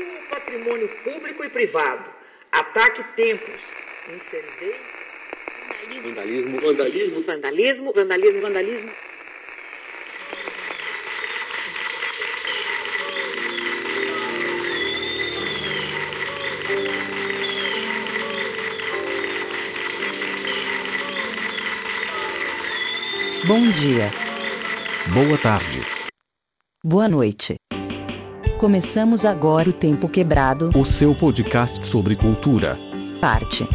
o patrimônio público e privado. Ataque templos. Incendeio. Vandalismo. Vandalismo. Vandalismo. Vandalismo. Vandalismo. Bom dia. Boa tarde. Boa noite. Começamos agora o Tempo Quebrado, O seu podcast sobre cultura parte.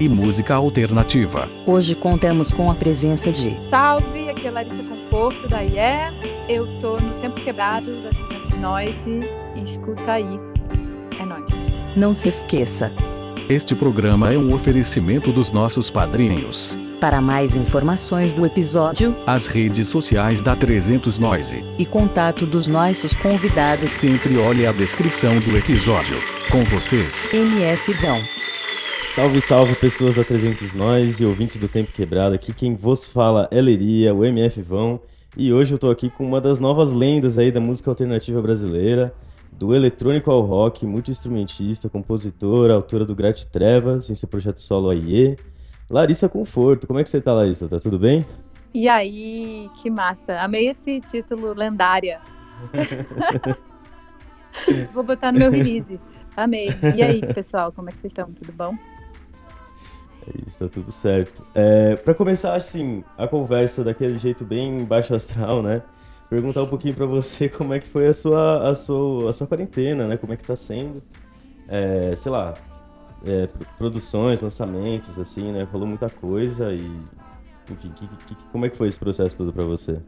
e música alternativa. Hoje contamos com a presença de Salve, aqui é Larissa Conforto da IE. Eu tô no Tempo Quebrado da Tribuna Noise e escuta aí. É nóis. Não se esqueça. Este programa é um oferecimento dos nossos padrinhos. Para mais informações do episódio As redes sociais da 300 Noise. e contato dos nossos convidados, Sempre olhe a descrição do episódio. Com vocês, MF Vão. Salve, salve, pessoas da 300 Nós e ouvintes do Tempo Quebrado. Aqui quem vos fala é Leria, o MF Vão. E hoje eu tô aqui com uma das novas lendas aí da música alternativa brasileira, do eletrônico ao rock, multi-instrumentista, compositora, autora do Grat Trevas, em seu projeto solo AIE. Larissa Conforto. Como é que você tá, Larissa? Tá tudo bem? E aí, que massa. Amei esse título lendária. Vou botar no meu release. Amei. E aí, pessoal, como é que vocês estão? Tudo bom? É isso, tá tudo certo. É, para começar, assim, a conversa daquele jeito bem baixo astral, né? Perguntar um pouquinho pra você como é que foi a sua, a sua, a sua quarentena, né? Como é que tá sendo. É, sei lá, é, pro- produções, lançamentos, assim, né? Rolou muita coisa e... Enfim, que- que- como é que foi esse processo todo pra você?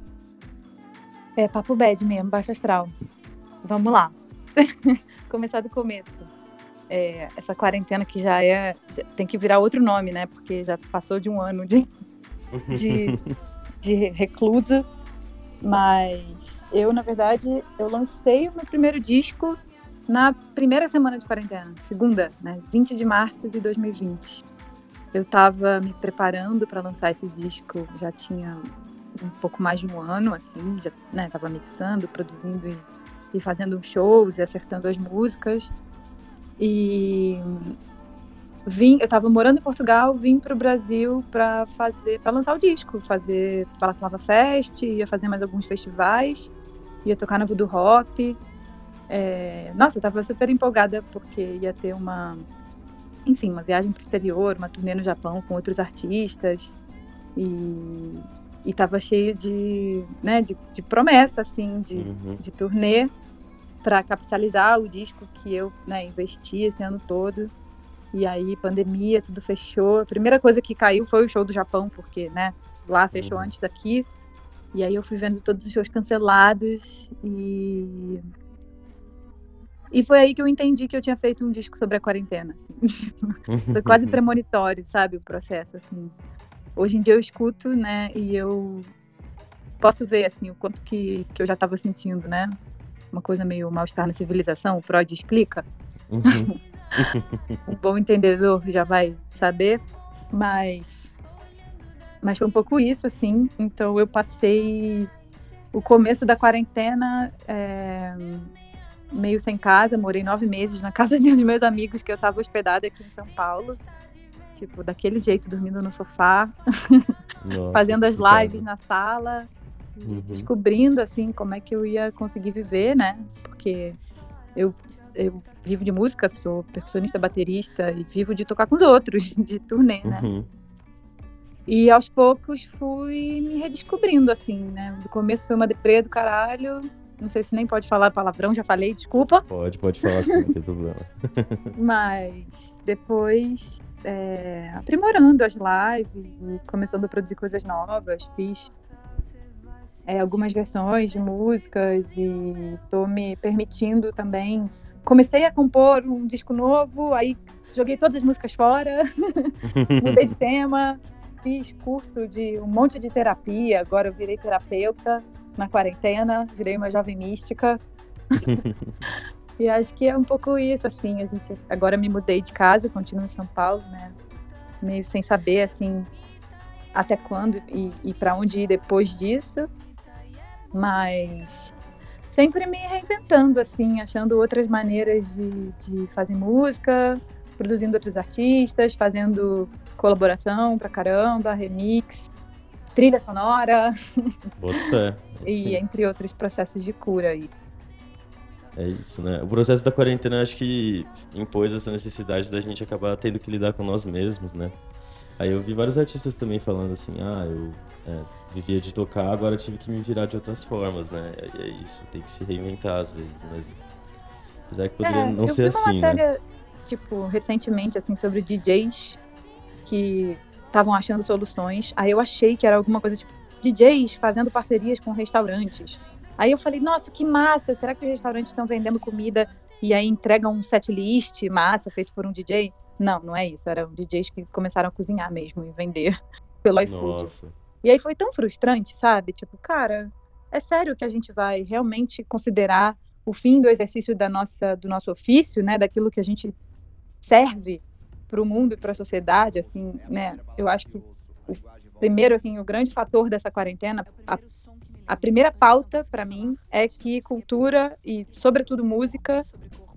É papo bad mesmo, baixo astral. Vamos lá. Começar do começo. É, essa quarentena que já é. já tem que virar outro nome, né? Porque já passou de um ano de, de, de reclusa. Mas eu, na verdade, eu lancei o meu primeiro disco na primeira semana de quarentena, segunda, né? 20 de março de 2020. Eu estava me preparando para lançar esse disco, já tinha um pouco mais de um ano, assim, já né, tava mixando, produzindo e, e fazendo shows e acertando as músicas. E vim, eu tava morando em Portugal, vim para o Brasil para fazer, para lançar o disco, fazer Balaclava Fest, ia fazer mais alguns festivais, ia tocar na Voodoo Hop. É, nossa, eu tava super empolgada porque ia ter uma, enfim, uma viagem para o exterior, uma turnê no Japão com outros artistas e e tava cheio de, né, de, de promessa assim, de, Uhum. de turnê para capitalizar o disco que eu né, investi esse ano todo. E aí, pandemia, tudo fechou. A primeira coisa que caiu foi o show do Japão, porque né, lá fechou Uhum. antes daqui. E aí eu fui vendo todos os shows cancelados e. E foi aí que eu entendi que eu tinha feito um disco sobre a quarentena. assim. Foi quase premonitório, sabe, o processo, assim. Hoje em dia eu escuto, né, e eu posso ver, assim, o quanto que, que eu já estava sentindo, né? Uma coisa meio mal-estar na civilização, o Freud explica. Uhum. Um bom entendedor já vai saber, mas... Mas foi um pouco isso, assim. Então eu passei o começo da quarentena é, meio sem casa, morei nove meses na casa de um dos meus amigos que eu estava hospedada aqui em São Paulo. Tipo, daquele jeito, dormindo no sofá, Nossa, fazendo as lives na sala, Uhum. descobrindo, assim, como é que eu ia conseguir viver, né? Porque eu, eu vivo de música, sou percussionista, baterista e vivo de tocar com os outros, de turnê, né? Uhum. E aos poucos fui me redescobrindo, assim, né? No começo foi uma deprê do caralho. Não sei se nem pode falar palavrão, já falei, desculpa. Pode, pode falar sim, não tem problema. Mas depois é, aprimorando as lives e começando a produzir coisas novas, fiz é, algumas versões de músicas e tô me permitindo também. Comecei a compor um disco novo, aí joguei todas as músicas fora, mudei de tema, fiz curso de um monte de terapia, agora eu virei terapeuta na quarentena, virei uma jovem mística. E acho que é um pouco isso, assim, a gente agora me mudei de casa, continuo em São Paulo, né? Meio sem saber, assim, até quando e, e para onde ir depois disso. Mas sempre me reinventando, assim, achando outras maneiras de, de fazer música, produzindo outros artistas, fazendo colaboração pra caramba, remix, trilha sonora. Boto fé. e Sim. entre outros processos de cura aí. É isso, né? O processo da quarentena acho que impôs essa necessidade da gente acabar tendo que lidar com nós mesmos, né? Aí eu vi vários artistas também falando assim, ah, eu é, vivia de tocar, agora tive que me virar de outras formas, né? E é isso, tem que se reinventar às vezes mesmo. Apesar que poderia É, não eu ser vi uma assim, né? matéria, tipo, recentemente, assim, sobre DJs que estavam achando soluções. Aí eu achei que era alguma coisa tipo DJs fazendo parcerias com restaurantes. Aí eu falei, nossa, que massa! Será que os restaurantes estão vendendo comida e aí entregam um set list massa feito por um DJ? Não, não é isso. Eram DJs que começaram a cozinhar mesmo e vender pelo iFood. Nossa. E aí foi tão frustrante, sabe? Tipo, cara, é sério que a gente vai realmente considerar o fim do exercício da nossa, do nosso ofício, né? Daquilo que a gente serve para o mundo e para a sociedade, assim, né? Eu acho que o primeiro, assim, o grande fator dessa quarentena, a, a primeira pauta para mim é que cultura e, sobretudo, música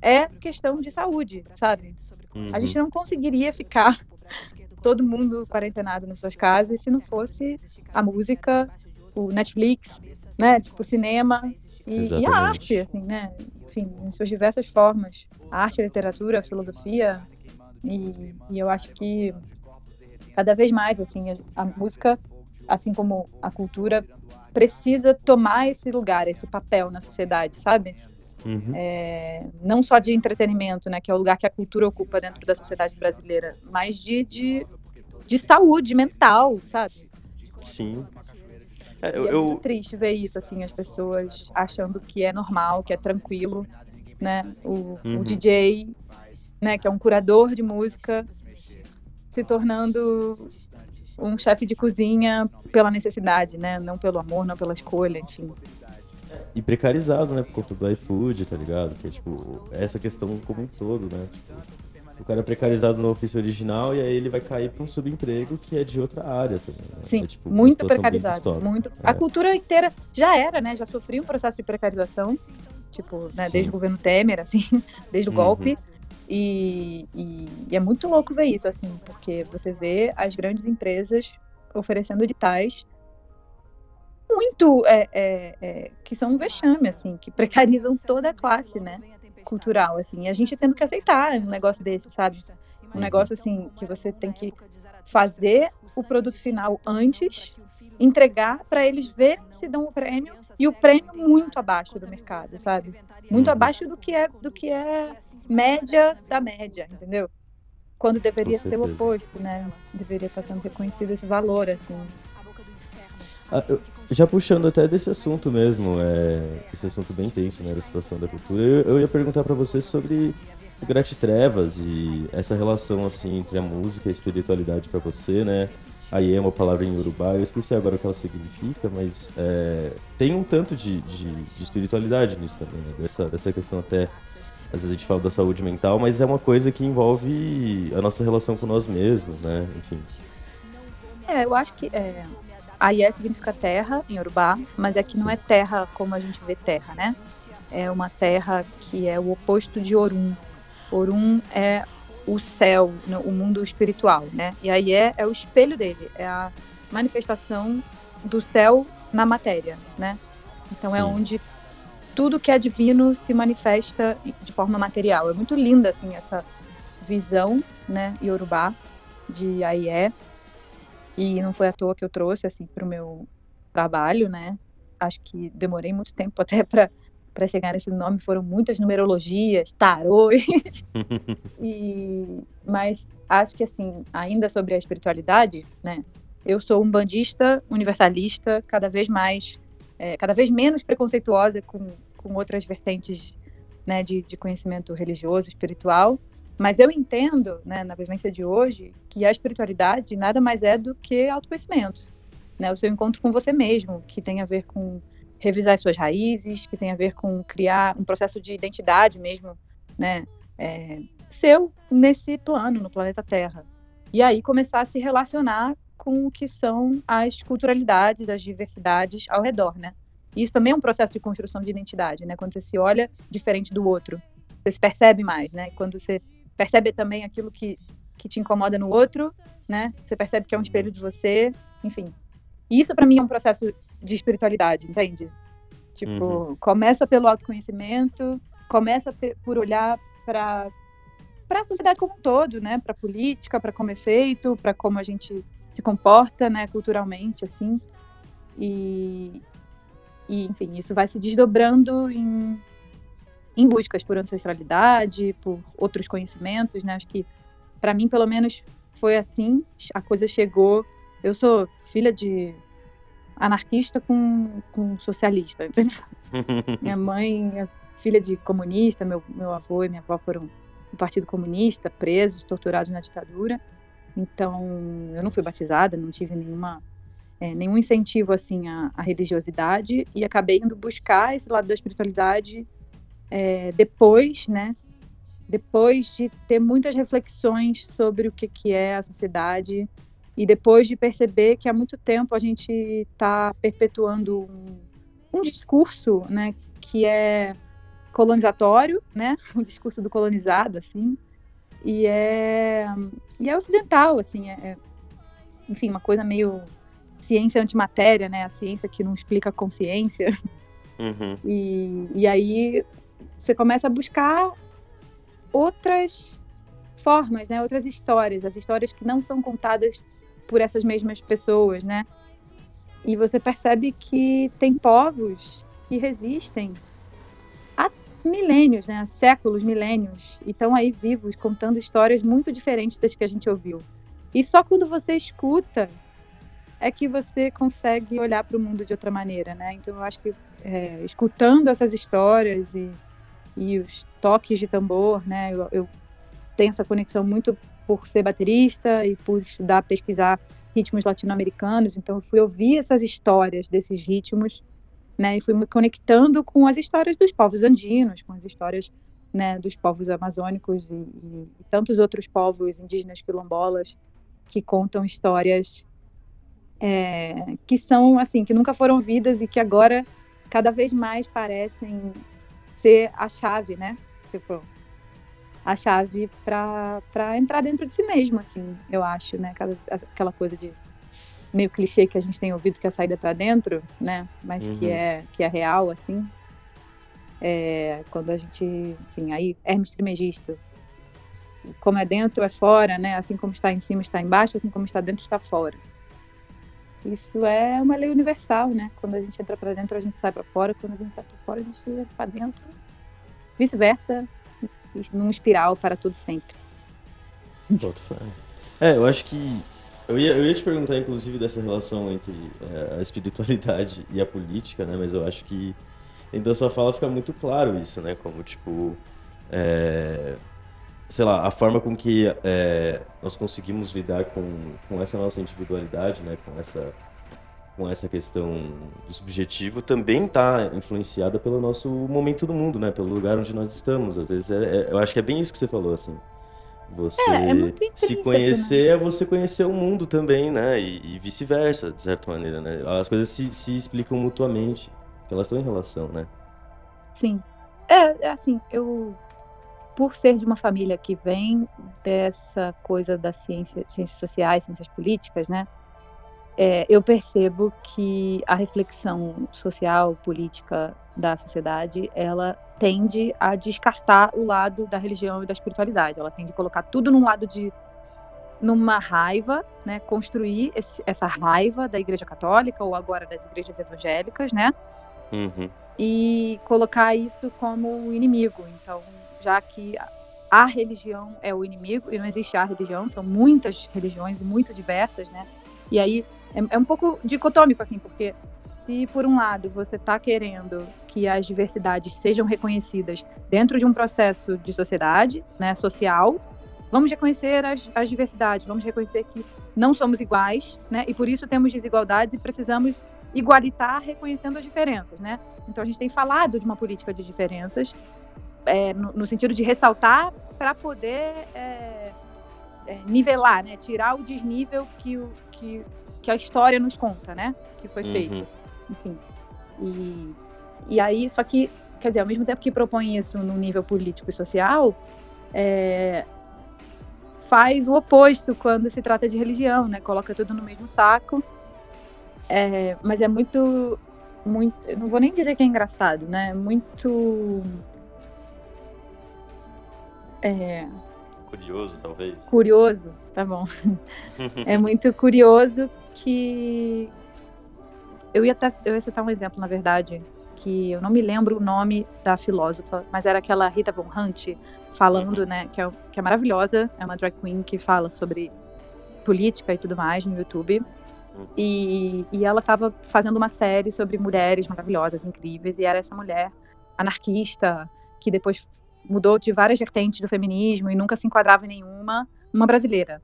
é questão de saúde, sabe? A Uhum. gente não conseguiria ficar todo mundo quarentenado nas suas casas se não fosse a música, o Netflix, né? Tipo, o cinema e, e a arte, assim, né? Enfim, em suas diversas formas. A arte, a literatura, a filosofia. E, e eu acho que cada vez mais, assim, a, a música, assim como a cultura, precisa tomar esse lugar, esse papel na sociedade, sabe? Uhum. É, não só de entretenimento, né, que é o lugar que a cultura ocupa dentro da sociedade brasileira, mas de, de, de saúde mental, sabe? Sim. É, E eu, é eu- muito triste ver isso, assim, as pessoas achando que é normal, que é tranquilo, né? O, Uhum. o DJ, né, que é um curador de música, se tornando um chefe de cozinha pela necessidade, né? Não pelo amor, não pela escolha, enfim. E precarizado, né? Por conta do iFood, tá ligado? Que é tipo, essa questão como um todo, né? Tipo, o cara é precarizado no ofício original e aí ele vai cair pra um subemprego que é de outra área também. Né? Sim, é, tipo, muito precarizado. Muito. É. A cultura inteira já era, né? Já sofria um processo de precarização, tipo, né, desde o governo Temer, assim, desde o Uhum. golpe. E, e- e é muito louco ver isso, assim, porque você vê as grandes empresas oferecendo editais muito é, é, é, que são um vexame, assim, que precarizam toda a classe, né? Cultural, assim. E a gente tendo que aceitar um negócio desse, sabe? Um negócio assim que você tem que fazer o produto final antes, entregar para eles verem se dão o prêmio e o prêmio muito abaixo do mercado, sabe? Muito Uhum. abaixo do que é do que é média da média, entendeu? Quando deveria ser o oposto, né? Deveria estar sendo reconhecido esse valor, assim. Ah, eu- já puxando até desse assunto mesmo, é, esse assunto bem tenso, né, da situação da cultura, eu, eu ia perguntar pra você sobre o Gratitrevas e essa relação, assim, entre a música e a espiritualidade pra você, né? Aí é uma palavra em Urubá, eu esqueci agora o que ela significa, mas é, tem um tanto de, de, de espiritualidade nisso também, né? Dessa, dessa questão até, às vezes a gente fala da saúde mental, mas é uma coisa que envolve a nossa relação com nós mesmos, né? Enfim. É, eu acho que é, Aié significa terra em Urubá, mas é que não é terra como a gente vê terra, né? É uma terra que é o oposto de Orum. Orum é o céu, né, o mundo espiritual, né? E Aié é o espelho dele, é a manifestação do céu na matéria, né? Então é Sim. onde tudo que é divino se manifesta de forma material. É muito linda assim essa visão, né, Yorubá de Aié. E não foi à toa que eu trouxe assim para o meu trabalho, né? Acho que demorei muito tempo até para para chegar nesse nome, foram muitas numerologias, tarô, e mas acho que assim, ainda sobre a espiritualidade, né? Eu sou um bandista universalista, cada vez mais, é, cada vez menos preconceituosa com, com outras vertentes, né, de, de conhecimento religioso, espiritual. Mas eu entendo, né, na vivência de hoje, que a espiritualidade nada mais é do que autoconhecimento, né? O seu encontro com você mesmo, que tem a ver com revisar as suas raízes, que tem a ver com criar um processo de identidade mesmo, né? É, seu nesse plano, no planeta Terra. E aí começar a se relacionar com o que são as culturalidades, as diversidades ao redor, né? Isso também é um processo de construção de identidade, né? Quando você se olha diferente do outro, você se percebe mais, né? Quando você percebe também aquilo que, que te incomoda no outro, né? Você percebe que é um espelho de você, enfim. Isso para mim é um processo de espiritualidade, entende? Tipo, uhum. começa pelo autoconhecimento, começa por olhar para para a sociedade como um todo, né? Para a política, para como é feito, para como a gente se comporta, né? Culturalmente, assim. E, e, enfim, isso vai se desdobrando em, em buscas por ancestralidade, por outros conhecimentos, né? Acho que, para mim, pelo menos, foi assim. A coisa chegou. Eu sou filha de anarquista com, com socialista, entendeu? minha mãe é filha de comunista, meu, meu avô e minha avó foram do Partido Comunista, presos, torturados na ditadura. Então, eu não fui batizada, não tive nenhuma é, nenhum incentivo assim à, à, religiosidade. E acabei indo buscar esse lado da espiritualidade é, depois, né? Depois de ter muitas reflexões sobre o que, que é a sociedade. E depois de perceber que há muito tempo a gente está perpetuando um, um, discurso, né, que é colonizatório, né, um discurso do colonizado, assim, e é e é ocidental, assim, é, é enfim, uma coisa meio ciência antimatéria, né? A ciência que não explica a consciência. Uhum. E, e aí você começa a buscar outras formas, né? Outras histórias, as histórias que não são contadas por essas mesmas pessoas, né? E você percebe que tem povos que resistem há milênios, né? Há séculos, milênios, e estão aí vivos contando histórias muito diferentes das que a gente ouviu. E só quando você escuta é que você consegue olhar para o mundo de outra maneira, né? Então eu acho que é, escutando essas histórias e, e os toques de tambor, né? Eu, eu, tenho essa conexão muito por ser baterista e por estudar, pesquisar ritmos latino-americanos. Então eu fui ouvir essas histórias desses ritmos, né? E fui me conectando com as histórias dos povos andinos, com as histórias né, dos povos amazônicos e, e, e tantos outros povos indígenas quilombolas que contam histórias é, que são assim, que nunca foram vidas e que agora cada vez mais parecem ser a chave, né? Tipo, a chave para entrar dentro de si mesmo, assim, eu acho, né? Aquela, aquela coisa de meio clichê que a gente tem ouvido que é a saída para dentro, né? Mas uhum. que é que é real, assim. É, quando a gente, enfim, aí Hermes Trimegisto, como é dentro é fora, né? Assim como está em cima está embaixo, assim como está dentro está fora. Isso é uma lei universal, né? Quando a gente entra para dentro, a gente sai para fora. Quando a gente sai para fora, a gente entra para dentro. Vice-versa, num espiral para tudo sempre. Boto. É, eu acho que. Eu ia, eu ia te perguntar, inclusive, dessa relação entre é, a espiritualidade e a política, né? Mas eu acho que então sua fala fica muito claro isso, né? Como, tipo. É, sei lá, a forma com que é, nós conseguimos lidar com, com essa nossa individualidade, né, com essa com essa questão do subjetivo também está influenciada pelo nosso momento do mundo, né, pelo lugar onde nós estamos. Às vezes, é, é, eu acho que é bem isso que você falou, assim. Você é, é se conhecer é você conhecer o mundo também, né, e, e vice-versa, de certa maneira, né. As coisas se, se explicam mutuamente, elas estão em relação, né. Sim. É, é assim, eu por ser de uma família que vem dessa coisa da ciência, ciências sociais, ciências políticas, né? É, eu percebo que a reflexão social, política da sociedade, ela tende a descartar o lado da religião e da espiritualidade. Ela tende a colocar tudo num lado de numa raiva, né, construir esse, essa raiva da Igreja Católica ou agora das igrejas evangélicas, né, uhum. e colocar isso como inimigo. Então, já que a religião é o inimigo e não existe a religião, são muitas religiões muito diversas, né? E aí é, é um pouco dicotômico, assim, porque se por um lado você está querendo que as diversidades sejam reconhecidas dentro de um processo de sociedade, né, social, vamos reconhecer as, as diversidades, vamos reconhecer que não somos iguais, né, e por isso temos desigualdades e precisamos igualitar reconhecendo as diferenças, né? Então a gente tem falado de uma política de diferenças é, no, no, sentido de ressaltar para poder é, é, nivelar, né? Tirar o desnível que, o, que, que a história nos conta, né? Que foi feito. Uhum. Enfim. E, e aí, só que, quer dizer, ao mesmo tempo que propõe isso no nível político e social, é, faz o oposto quando se trata de religião, né? Coloca tudo no mesmo saco. É, mas é muito, muito, eu não vou nem dizer que é engraçado, né? Muito é, Curioso, talvez. curioso, tá bom. é muito curioso que eu ia, até, eu ia citar um exemplo, na verdade, que eu não me lembro o nome da filósofa, mas era aquela Rita Von Hunt falando, né, que é, que é maravilhosa, é uma drag queen que fala sobre política e tudo mais no YouTube. E, e ela estava fazendo uma série sobre mulheres maravilhosas, incríveis, e era essa mulher anarquista que depois mudou de várias vertentes do feminismo e nunca se enquadrava em nenhuma, uma brasileira.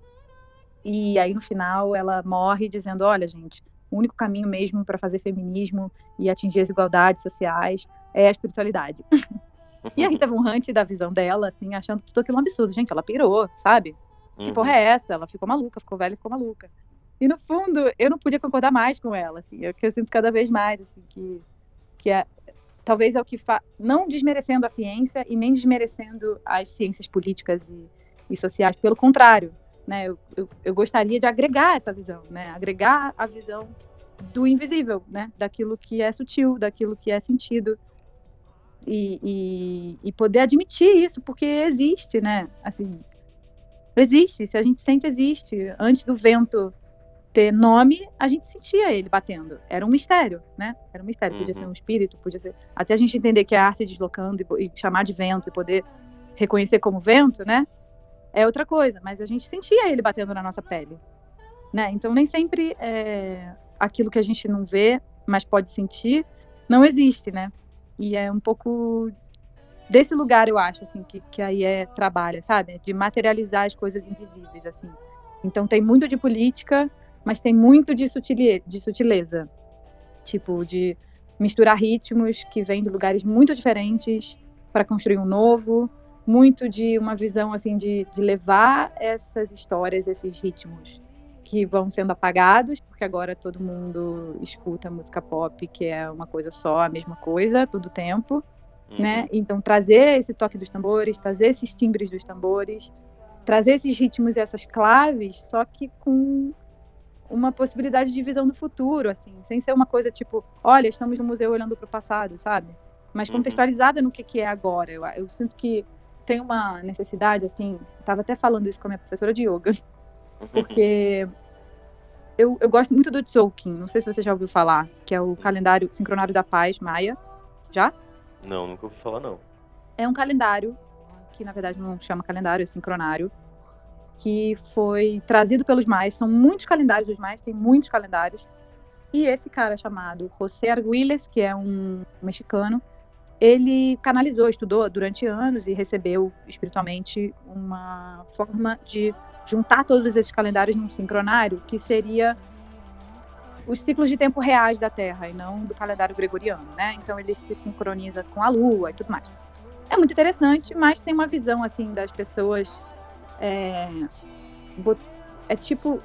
E aí no final ela morre dizendo: olha, gente, o único caminho mesmo para fazer feminismo e atingir as igualdades sociais é a espiritualidade. e a Rita Von Hunt, da visão dela, assim, achando tudo aquilo um absurdo. Gente, ela pirou, sabe? Que Uhum. porra é essa? Ela ficou maluca, ficou velha, ficou maluca. E no fundo, eu não podia concordar mais com ela, assim, é que eu sinto cada vez mais, assim, que, que é, talvez é o que fa... não desmerecendo a ciência e nem desmerecendo as ciências políticas e, e sociais, pelo contrário, né, eu, eu, eu gostaria de agregar essa visão, né, agregar a visão do invisível, né, daquilo que é sutil, daquilo que é sentido, e, e, e poder admitir isso, porque existe, né, assim, existe, se a gente sente, existe, antes do vento ter nome, a gente sentia ele batendo. Era um mistério, né? Era um mistério. Podia Uhum. ser um espírito, podia ser. Até a gente entender que é ar se deslocando e, e chamar de vento e poder reconhecer como vento, né? É outra coisa. Mas a gente sentia ele batendo na nossa pele, né? Então nem sempre é, aquilo que a gente não vê, mas pode sentir, não existe, né? E é um pouco desse lugar, eu acho, assim, que, que aí é trabalha, sabe? De materializar as coisas invisíveis, assim. Então tem muito de política, mas tem muito de, sutile, de sutileza. Tipo, de misturar ritmos que vêm de lugares muito diferentes para construir um novo. Muito de uma visão, assim, de, de levar essas histórias, esses ritmos que vão sendo apagados, porque agora todo mundo escuta música pop, que é uma coisa só, a mesma coisa, todo tempo Uhum. né? Então trazer esse toque dos tambores, trazer esses timbres dos tambores, trazer esses ritmos e essas claves, só que com uma possibilidade de visão do futuro, assim, sem ser uma coisa tipo, olha, estamos no museu olhando para o passado, sabe? Mas Uhum. contextualizada no que, que é agora. Eu, eu sinto que tem uma necessidade, assim, estava até falando isso com a minha professora de yoga, porque eu, eu gosto muito do Tzolk'in, não sei se você já ouviu falar, que é o calendário sincronário da paz maia. Já? Não, nunca ouvi falar, não. é um calendário, que na verdade não chama calendário, é sincronário, que foi trazido pelos mais. São muitos calendários dos mais, tem muitos calendários. E esse cara chamado José Arguiles, que é um mexicano, ele canalizou, estudou durante anos e recebeu espiritualmente uma forma de juntar todos esses calendários num sincronário, que seria os ciclos de tempo reais da Terra e não do calendário gregoriano, né? Então ele se sincroniza com a Lua e tudo mais. É muito interessante, mas tem uma visão assim das pessoas é, é tipo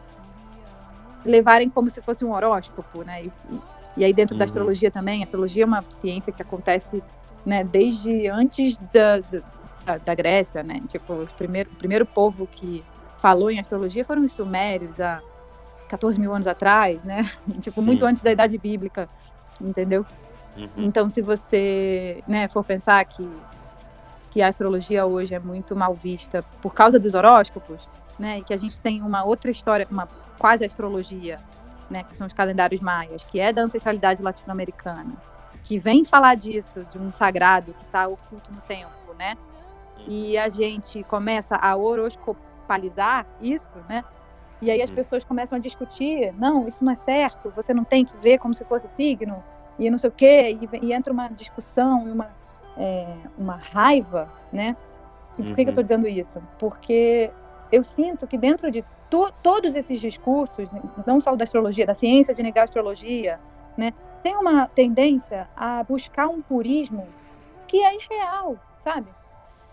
levarem como se fosse um horóscopo, né? E, e- aí dentro da Uhum. astrologia também, a astrologia é uma ciência que acontece, né? Desde antes da, da, da Grécia, né? Tipo, o primeiro, o primeiro povo que falou em astrologia foram os sumérios há 14 mil anos atrás, né? tipo, Sim. muito antes da Idade Bíblica, entendeu? Uhum. Então, se você né, for pensar que, que a astrologia hoje é muito mal vista por causa dos horóscopos, né, e que a gente tem uma outra história, uma quase astrologia, né, que são os calendários maias, que é da ancestralidade latino-americana, que vem falar disso, de um sagrado que está oculto no tempo, né? E a gente começa a horoscopalizar isso, né? E aí as Uhum. pessoas começam a discutir, não, isso não é certo, você não tem que ver como se fosse signo, e não sei o quê, e, e entra uma discussão e uma, é, uma raiva, né? E por que, que eu Uhum. estou dizendo isso? Porque eu sinto que dentro de to- todos esses discursos, não só da astrologia, da ciência de negar a astrologia, né? Tem uma tendência a buscar um purismo que é irreal, sabe?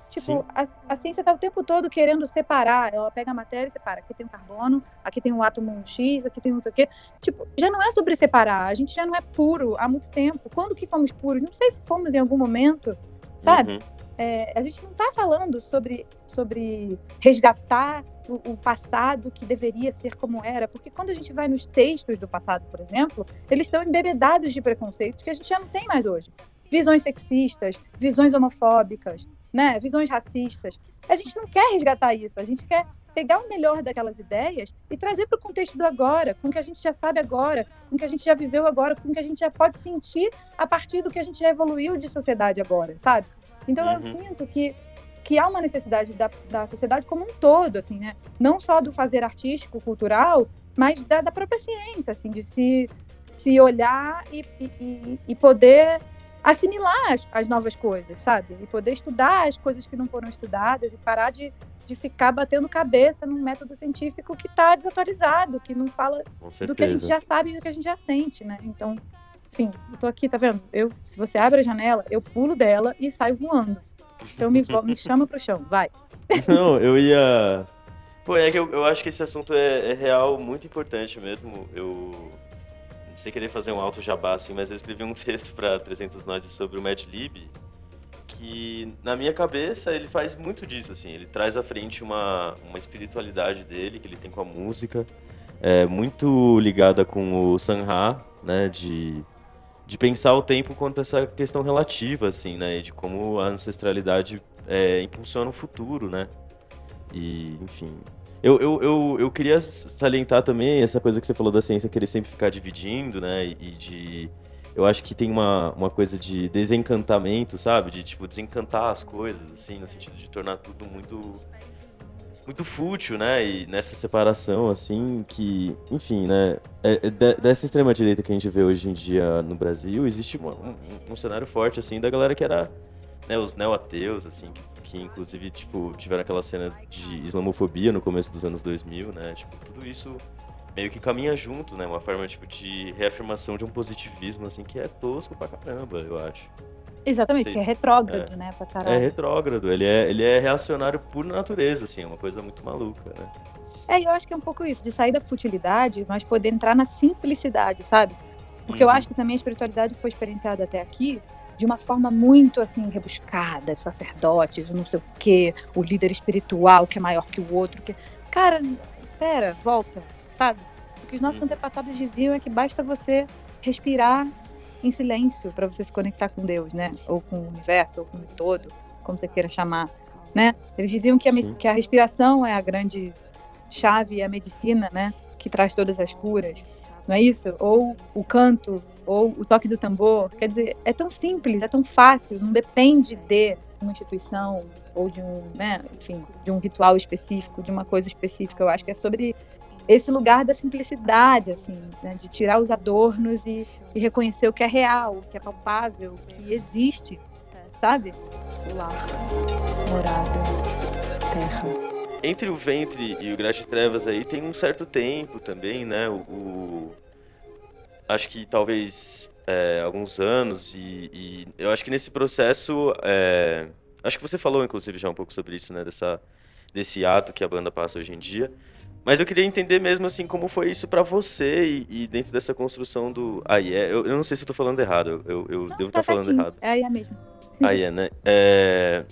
Tipo, a, a ciência está o tempo todo querendo separar. Ela pega a matéria e separa. Aqui tem o carbono, aqui tem o átomo X, aqui tem não sei o quê. Tipo, já não é sobre separar. A gente já não é puro há muito tempo. Quando que fomos puros? Não sei se fomos em algum momento, sabe? Uhum. É, a gente não está falando sobre, sobre resgatar o, o passado que deveria ser como era, porque quando a gente vai nos textos do passado, por exemplo, eles estão embebedados de preconceitos que a gente já não tem mais hoje. Visões sexistas, visões homofóbicas, né, visões racistas. A gente não quer resgatar isso, a gente quer pegar o melhor daquelas ideias e trazer para o contexto do agora, com o que a gente já sabe agora, com o que a gente já viveu agora, com o que a gente já pode sentir a partir do que a gente já evoluiu de sociedade agora, sabe? Então eu Uhum. sinto que que há uma necessidade da, da sociedade como um todo, assim, né? Não só do fazer artístico, cultural, mas da, da própria ciência, assim, de se, se olhar e- e, e poder assimilar as, as novas coisas, sabe? E poder estudar as coisas que não foram estudadas e parar de, de ficar batendo cabeça num método científico que está desatualizado, que não fala do que a gente já sabe e do que a gente já sente, né? Então, enfim, eu tô aqui, tá vendo? Eu, se você abre a janela, eu pulo dela e saio voando. Então me, me chama pro chão, vai. Não, eu ia. Pô, é que eu, eu acho que esse assunto é, é real, muito importante mesmo. Eu. Sem querer fazer um alto jabá assim, mas eu escrevi um texto pra 300 Nós sobre o Mad Lib, que na minha cabeça ele faz muito disso, assim. Ele traz à frente uma, uma espiritualidade dele, que ele tem com a música, é, muito ligada com o Sanha, né, de de pensar o tempo quanto essa questão relativa, assim, né? De como a ancestralidade é, impulsiona o futuro, né? E, enfim. Eu, eu, eu, eu queria salientar também essa coisa que você falou da ciência querer sempre ficar dividindo, né? E de. Eu acho que tem uma, uma coisa de desencantamento, sabe? De, tipo, desencantar as coisas, assim, no sentido de tornar tudo muito muito fútil, né? E nessa separação, assim, que, enfim, né? é- é de- dessa extrema-direita que a gente vê hoje em dia no Brasil, existe uma- um, um cenário forte, assim, da galera que era, né, os neo-ateus, assim, que, que inclusive, tipo, tiveram aquela cena de islamofobia no começo dos anos 2000, né? Tipo, tudo isso meio que caminha junto, né? Uma forma, tipo, de reafirmação de um positivismo, assim, que é tosco pra caramba, eu acho. Exatamente, Sim. que é retrógrado, né, pra É caralho. retrógrado, ele é, ele é reacionário por natureza, assim, é uma coisa muito maluca, né? É, e eu acho que é um pouco isso, de sair da futilidade, mas poder entrar na simplicidade, sabe? Porque eu Uhum. acho que também a espiritualidade foi experienciada até aqui de uma forma muito, assim, rebuscada, sacerdotes, não sei o quê, o líder espiritual que é maior que o outro, que... Cara, pera, volta, sabe? O que os nossos Uhum. antepassados diziam é que basta você respirar em silêncio para você se conectar com Deus, né? Ou com o universo, ou com o todo, como você queira chamar, né? Eles diziam que a, que a respiração é a grande chave, a medicina, né? Que traz todas as curas, não é isso? Ou o canto, ou o toque do tambor. Quer dizer, é tão simples, é tão fácil, não depende de uma instituição ou de um, né, enfim, de um ritual específico, de uma coisa específica. Eu acho que é sobre esse lugar da simplicidade, assim, né, de tirar os adornos e, e reconhecer o que é real, o que é palpável, o que existe, sabe? Lar, morada, terra. Entre o ventre e o de Trevas aí tem um certo tempo também, né? O, o- acho que talvez é, alguns anos e, e eu acho que nesse processo, é, acho que você falou inclusive já um pouco sobre isso, né? Dessa, desse ato que a banda passa hoje em dia. Mas eu queria entender mesmo assim como foi isso pra você e, e dentro dessa construção do. Aí é, eu, eu não sei se eu tô falando errado, eu, eu devo estar falando certinho. errado. É aí é mesmo. Aí é, né? É,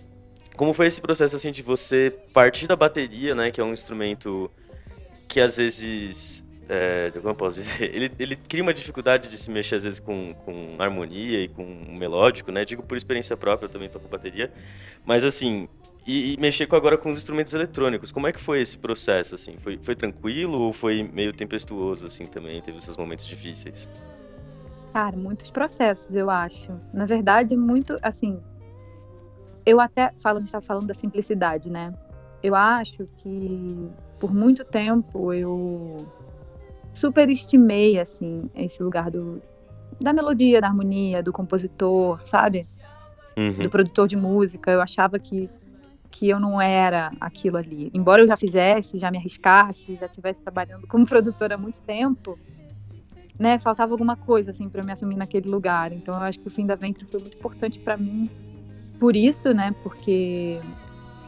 Como foi esse processo, assim, de você partir da bateria, né? Que é um instrumento que às vezes... É, como posso dizer? Ele, ele cria uma dificuldade de se mexer, às vezes, com, com harmonia e com melódico, né? Digo por experiência própria, eu também toco bateria. Mas, assim... E, e mexer com- agora com os instrumentos eletrônicos. Como é que foi esse processo, assim? Foi, foi tranquilo ou foi meio tempestuoso, assim, também? Teve esses momentos difíceis? Cara, muitos processos, eu acho. Na verdade, muito, assim. Eu até falo, a gente estava falando da simplicidade, né? Eu acho que por muito tempo eu superestimei, assim, esse lugar do, da melodia, da harmonia, do compositor, sabe? Uhum. do produtor de música. Eu achava que, que eu não era aquilo ali. Embora eu já fizesse, já me arriscasse, já estivesse trabalhando como produtora há muito tempo, né? Faltava alguma coisa assim para eu me assumir naquele lugar. Então eu acho que o fim da Ventre foi muito importante para mim, por isso, né? Porque,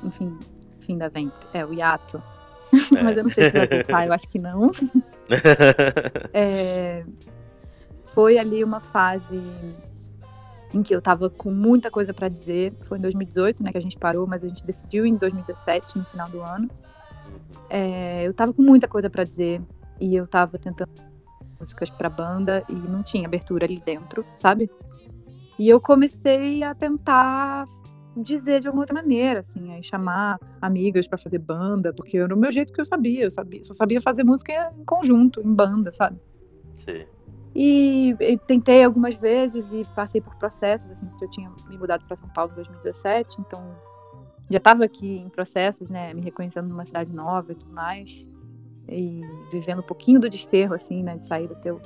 enfim, fim da ventre. É, o hiato. É. Mas eu não sei se vai voltar, eu acho que não. É, foi ali uma fase em que eu tava com muita coisa para dizer. Foi em 2018, né, que a gente parou, mas a gente decidiu em 2017, no final do ano. É, eu tava com muita coisa para dizer e eu tava tentando músicas pra banda e não tinha abertura ali dentro, sabe? E eu comecei a tentar dizer de alguma outra maneira, assim, aí chamar amigas pra fazer banda, porque era o meu jeito que eu sabia, eu sabia, só sabia fazer música em conjunto, em banda, sabe? Sim. E, e tentei algumas vezes e passei por processos, assim, porque eu tinha me mudado para São Paulo em 2017, então já estava aqui em processos, né, me reconhecendo numa cidade nova e tudo mais, e vivendo um pouquinho do desterro, assim, né, de sair do teu,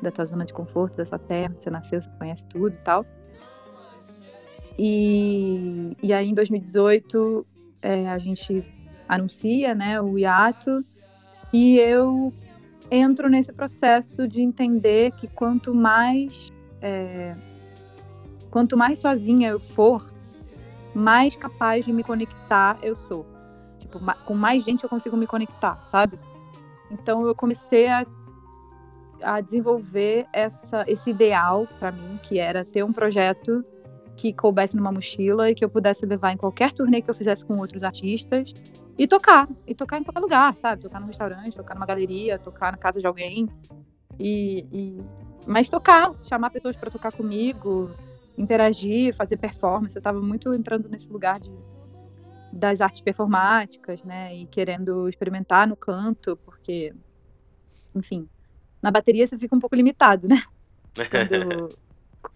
da tua zona de conforto, da sua terra, você nasceu, você conhece tudo e tal. E, e aí em 2018 é, a gente anuncia, né, o hiato, e eu entro nesse processo de entender que quanto mais é, quanto mais sozinha eu for, mais capaz de me conectar eu sou. Tipo, com mais gente eu consigo me conectar, sabe? Então eu comecei a, a desenvolver essa, esse ideal pra mim, que era ter um projeto que coubesse numa mochila e que eu pudesse levar em qualquer turnê que eu fizesse com outros artistas e tocar, e tocar em qualquer lugar, sabe? Tocar num restaurante, tocar numa galeria, tocar na casa de alguém. E, e- mas tocar, chamar pessoas para tocar comigo, interagir, fazer performance. Eu estava muito entrando nesse lugar de das artes performáticas, né? E querendo experimentar no canto, porque enfim, na bateria você fica um pouco limitado, né? Quando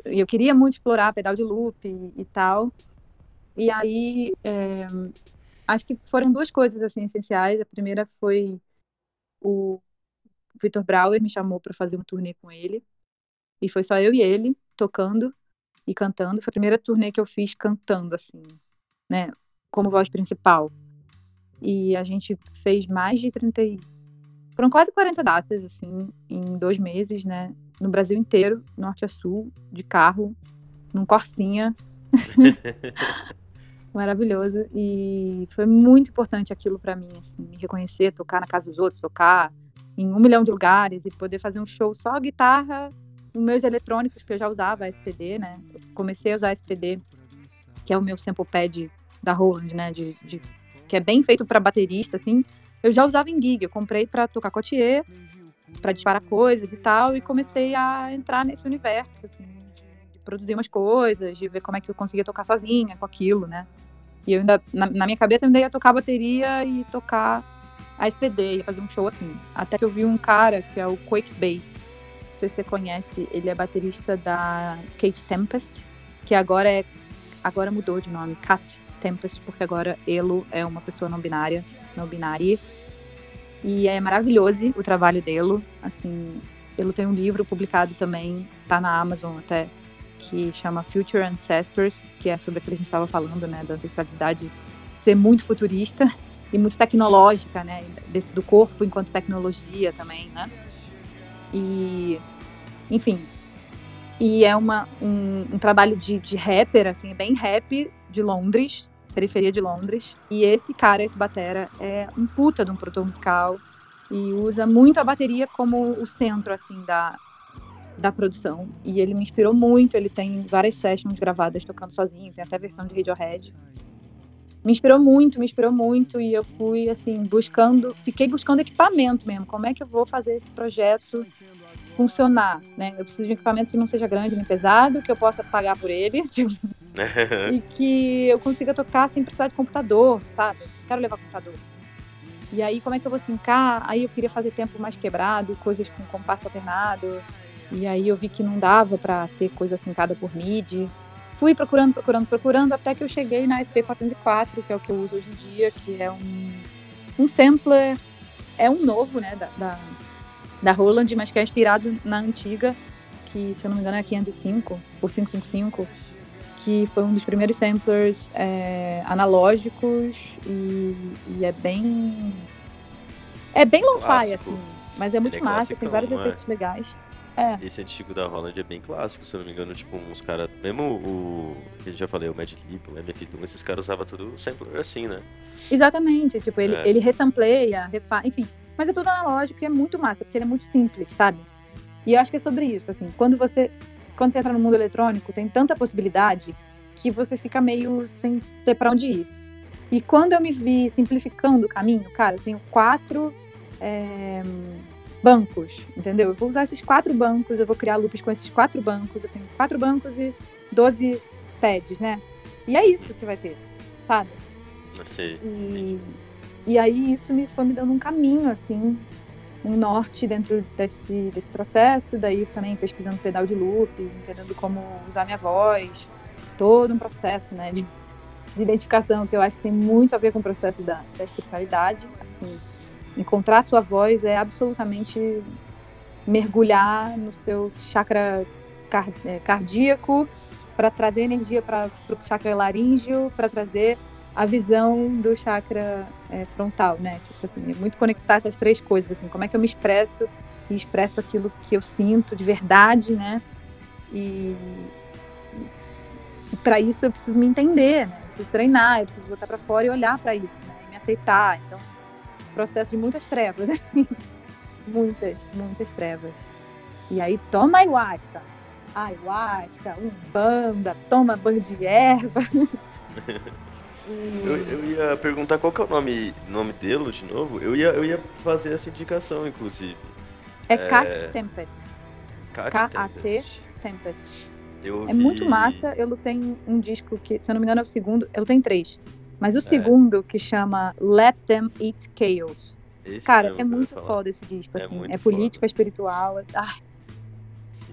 eu queria muito explorar pedal de loop e, e tal. E aí, é, acho que foram duas coisas assim essenciais. A primeira foi o Vitor Brauer me chamou para fazer um turnê com ele. E foi só eu e ele tocando e cantando. Foi a primeira turnê que eu fiz cantando assim, né, como voz principal. E a gente fez mais de 30 e... Foram quase 40 datas, assim, em dois meses, né? No Brasil inteiro, norte a sul, de carro, num Corsinha. Maravilhoso. E foi muito importante aquilo pra mim, assim, me reconhecer, tocar na casa dos outros, tocar em um milhão de lugares e poder fazer um show só guitarra, os meus eletrônicos, que eu já usava a SPD, né? Eu comecei a usar a SPD, que é o meu sample pad da Roland, né? De, de- que é bem feito pra baterista, assim. Eu já usava em gig, eu comprei pra tocar cotier, pra disparar coisas e tal, e comecei a entrar nesse universo, assim, de produzir umas coisas, de ver como é que eu conseguia tocar sozinha com aquilo, né? E eu ainda, na, na minha cabeça, eu ainda ia tocar bateria e tocar a SPD, ia fazer um show assim. Até que eu vi um cara que é o Quake Bass. Não sei se você conhece, ele é baterista da Kate Tempest, que agora é agora mudou de nome, Kat Tempest, porque agora Elo é uma pessoa não binária, não binária. E é maravilhoso o trabalho dele, assim, ele tem um livro publicado também, tá na Amazon até, que chama Future Ancestors, que é sobre aquilo que a gente estava falando, né, da ancestralidade ser muito futurista e muito tecnológica, né, desse- do corpo enquanto tecnologia também, né. E, enfim, e é uma, um, um trabalho de, de rapper, assim, bem rap de Londres, periferia de Londres. E esse cara, esse batera, é um puta de um produtor musical e usa muito a bateria como o centro, assim, da, da produção. E ele me inspirou muito, ele tem várias sessions gravadas tocando sozinho, tem até versão de Radiohead. Me inspirou muito, me inspirou muito, e eu fui, assim, buscando, fiquei buscando equipamento mesmo, como é que eu vou fazer esse projeto funcionar, né? Eu preciso de um equipamento que não seja grande nem pesado, que eu possa pagar por ele, tipo, e que eu consiga tocar sem precisar de computador, sabe? Quero levar computador. E aí, como é que eu vou sincar? Aí eu queria fazer tempo mais quebrado, coisas com compasso alternado. E aí eu vi que não dava pra ser coisa sincada por MIDI. Fui procurando, procurando, procurando, até que eu cheguei na SP404, que é o que eu uso hoje em dia, que é um, um sampler, é um novo, né, da, da, da Roland, mas que é inspirado na antiga, que se eu não me engano é a 505, por 555, que foi um dos primeiros samplers é, analógicos e, e é bem. É bem lo-fi, assim, mas é muito é massa, tem vários é? efeitos legais. É. Esse antigo da Holland é bem clássico, se eu não me engano, tipo, uns caras. Mesmo o. que a gente já falei, o Mad Lib, o MF Doom, esses caras usavam tudo sampler assim, né? Exatamente. Tipo, ele, É. ele ressampleia, refa... enfim. Mas é tudo analógico e é muito massa, porque ele é muito simples, sabe? E eu acho que é sobre isso, assim. Quando você, quando você entra no mundo eletrônico, tem tanta possibilidade que você fica meio sem ter pra onde ir. E quando eu me vi simplificando o caminho, cara, eu tenho quatro é, bancos, entendeu? Eu vou usar esses quatro bancos, eu vou criar loops com esses quatro bancos, eu tenho quatro bancos e 12 pads, né? E é isso que vai ter, sabe? Sei. E, e aí isso me foi me dando um caminho, assim, um norte dentro desse, desse processo. Daí também pesquisando pedal de loop, entendendo como usar minha voz. Todo um processo, né, de, de identificação, que eu acho que tem muito a ver com o processo da, da espiritualidade. Assim, encontrar sua voz é absolutamente mergulhar no seu chakra eh, cardíaco para trazer energia para o chakra laríngeo, para trazer a visão do chakra é, frontal, né? Tipo assim, é muito conectar essas três coisas, assim, como é que eu me expresso e expresso aquilo que eu sinto de verdade, né? E, e para isso eu preciso me entender, né? Eu preciso treinar, eu preciso botar para fora e olhar para isso, né? E me aceitar. Então, processo de muitas trevas, assim. muitas, muitas trevas. E aí toma ayahuasca, ayahuasca, umbanda, toma banho de erva. Eu, eu ia perguntar qual que é o nome, nome dele de novo. Eu ia, eu ia fazer essa indicação, inclusive. É Cat Tempest. K-A-T. Tempest. Eu É ouvi- muito massa. Eu tenho um disco que, se eu não me engano, é o segundo. Eu tenho três. Mas É. o segundo, que chama Let Them Eat Chaos. Esse Cara, é muito falar. foda esse disco, É assim. É é espiritual. é- Ai, Sim.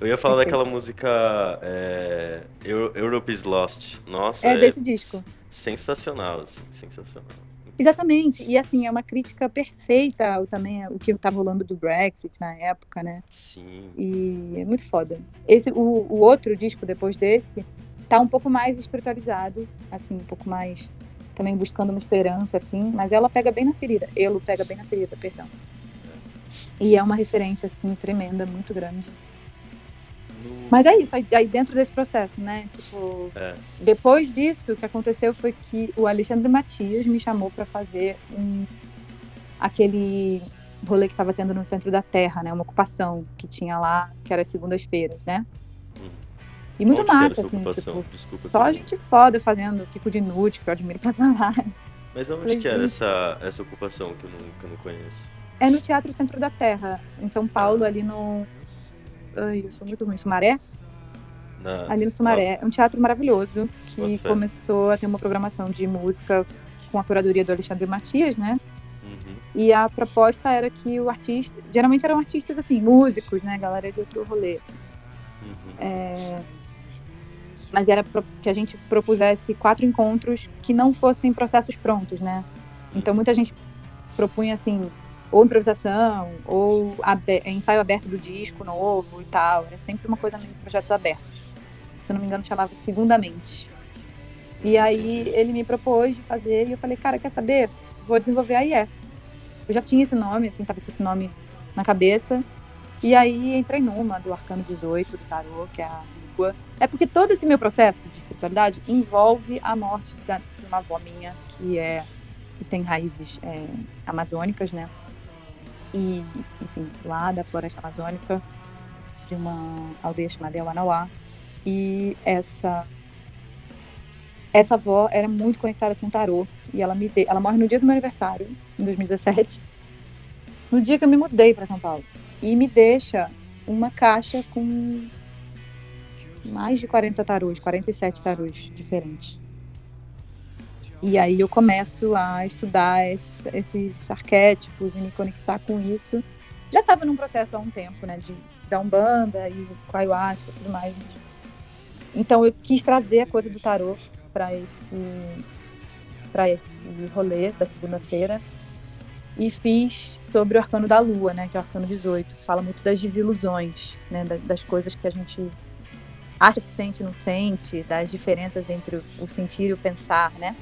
Eu ia falar Perfeito. daquela música é, Eu- Europe is Lost. Nossa, é desse disco. Sensacional, assim, sensacional. Exatamente. E assim, é uma crítica perfeita ao, também o que tava rolando do Brexit na época, né? Sim. E é muito foda. Esse, o, o outro disco depois desse tá um pouco mais espiritualizado, assim, um pouco mais também buscando uma esperança, assim, mas ela pega bem na ferida. Ele pega bem na ferida, perdão. E é uma referência, assim, tremenda, muito grande. Mas é isso, aí, dentro desse processo, né? Tipo, É. depois disso, o que aconteceu foi que o Alexandre Matias me chamou para fazer um aquele rolê que estava tendo no centro da Terra, né? Uma ocupação que tinha lá, que era as segundas-feiras, né? Hum. E muito Onde massa, assim, tipo, Desculpa. só eu- gente foda fazendo Kiko de Nude, que eu admiro pra caralho. Mas onde Falei, que era essa, essa ocupação que eu, não, que eu não conheço? É no Teatro Centro da Terra, em São Paulo, ali no. Ai, eu sou muito ruim, Sumaré? Na... Ali no Sumaré. É um teatro maravilhoso que começou a ter uma programação de música com a curadoria do Alexandre Matias, né? Uhum. E a proposta era que o artista. Geralmente eram artistas assim, músicos, né? Galera de outro rolê. assim. Uhum. É, Mas era que a gente propusesse quatro encontros que não fossem processos prontos, né? Então muita gente propunha assim, ou improvisação, ou ensaio aberto do disco novo e tal. Era sempre uma coisa meio projetos abertos. Se eu não me engano, chamava Segundamente. E aí ele me propôs de fazer e eu falei, cara, quer saber? Vou desenvolver a IE. Eu já tinha esse nome, assim, tava com esse nome na cabeça. E aí entrei numa do Arcano 18, do Tarô, que é a língua. É porque todo esse meu processo de espiritualidade envolve a morte da, de uma avó minha, que é que tem raízes é, amazônicas, né? E, enfim, lá da floresta amazônica, de uma aldeia chamada Ewanauá. E essa essa avó era muito conectada com o tarô e ela me de... ela morre no dia do meu aniversário, em 2017. No dia que eu me mudei para São Paulo. E me deixa uma caixa com mais de 40 tarôs, 47 tarôs diferentes. E aí eu começo a estudar esses, arquétipos e me conectar com isso. Já estava num processo há um tempo, né, de da Umbanda e com Ayahuasca e tudo mais. Então eu quis trazer a coisa do tarô para esse para esse rolê da segunda-feira e fiz sobre o arcano da lua, né, que é o arcano 18, que fala muito das desilusões, né, das, coisas que a gente acha que sente e não sente, das diferenças entre o sentir e o pensar, né?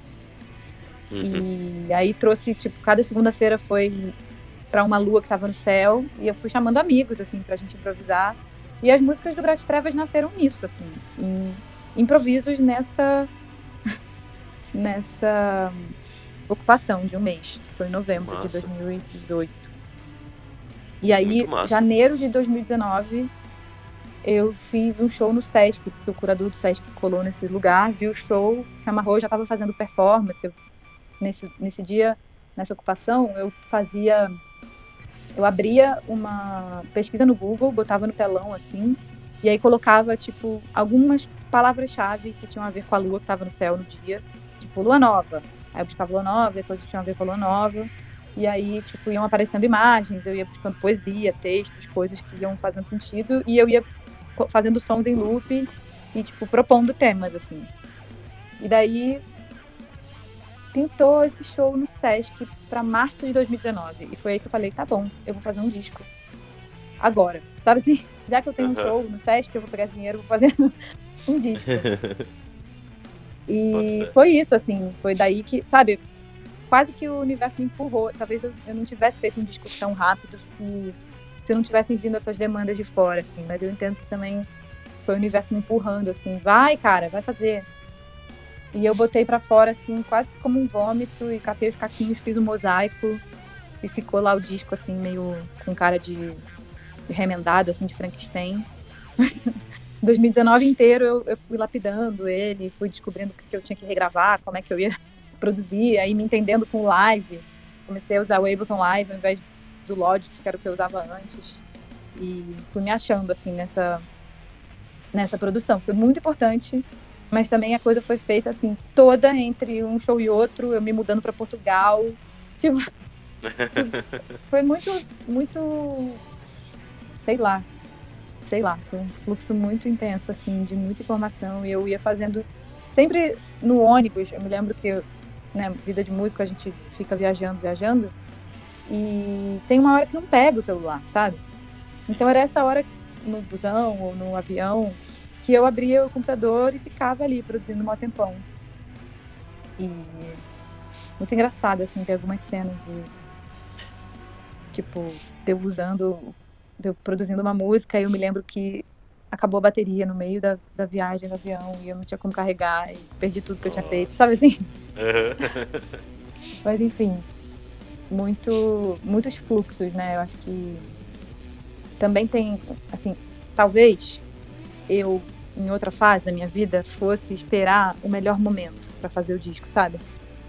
Uhum. E aí trouxe, tipo, cada segunda-feira foi para uma lua que estava no céu e eu fui chamando amigos assim pra gente improvisar. E as músicas do Grátis Trevas nasceram nisso, assim, em improvisos nessa nessa ocupação de um mês. Foi em novembro Massa. de 2018. E aí, janeiro de 2019, eu fiz um show no Sesc, porque o curador do Sesc colou nesse lugar, viu o show, se amarrou, já estava fazendo performance. Eu- nesse, nesse dia, nessa ocupação, eu fazia. Eu abria uma pesquisa no Google, botava no telão assim, e aí colocava, tipo, algumas palavras-chave que tinham a ver com a lua que estava no céu no dia, tipo, lua nova. Aí eu buscava lua nova, coisas que tinham a ver com a lua nova. E aí, tipo, iam aparecendo imagens, eu ia buscando poesia, textos, coisas que iam fazendo sentido, e eu ia fazendo sons em loop e, tipo, propondo temas, assim. E daí pintou esse show no Sesc pra março de 2019. E foi aí que eu falei, tá bom, eu vou fazer um disco. Agora. Sabe assim? Já que eu tenho um Aham. show no Sesc, eu vou pegar esse dinheiro vou fazer um disco. E foi isso, assim, foi daí que, sabe, quase que o universo me empurrou. Talvez eu, eu não tivesse feito um disco tão rápido se, se não tivessem vindo essas demandas de fora, assim. Mas eu entendo que também foi o universo me empurrando, assim, vai, cara, vai fazer. E eu botei pra fora, assim, quase como um vômito, e catei os caquinhos, fiz um mosaico, e ficou lá o disco, assim, meio com cara de, de remendado, assim, de Frankenstein. 2019 inteiro eu, eu fui lapidando ele, fui descobrindo o que, que eu tinha que regravar, como é que eu ia produzir, aí me entendendo com live. Comecei a usar o Ableton Live ao invés do Logic, que era o que eu usava antes. E fui me achando, assim, nessa, nessa produção. Foi muito importante, mas também a coisa foi feita, assim, toda entre um show e outro, eu me mudando para Portugal. Tipo, foi muito, muito, sei lá, sei lá, foi um fluxo muito intenso, assim, de muita informação. E eu ia fazendo sempre no ônibus. Eu me lembro que, né, vida de músico, a gente fica viajando, viajando. E tem uma hora que não pega o celular, sabe? Então era essa hora no busão ou no avião que eu abria o computador e ficava ali produzindo um tempão. E muito engraçado, assim, ter algumas cenas de tipo, eu usando, eu produzindo uma música, e eu me lembro que acabou a bateria no meio da, da viagem do avião e eu não tinha como carregar e perdi tudo que eu tinha feito, sabe assim? Mas enfim, muito, muitos fluxos, né? Eu acho que também tem, assim, talvez eu, em outra fase da minha vida, fosse esperar o melhor momento para fazer o disco, sabe?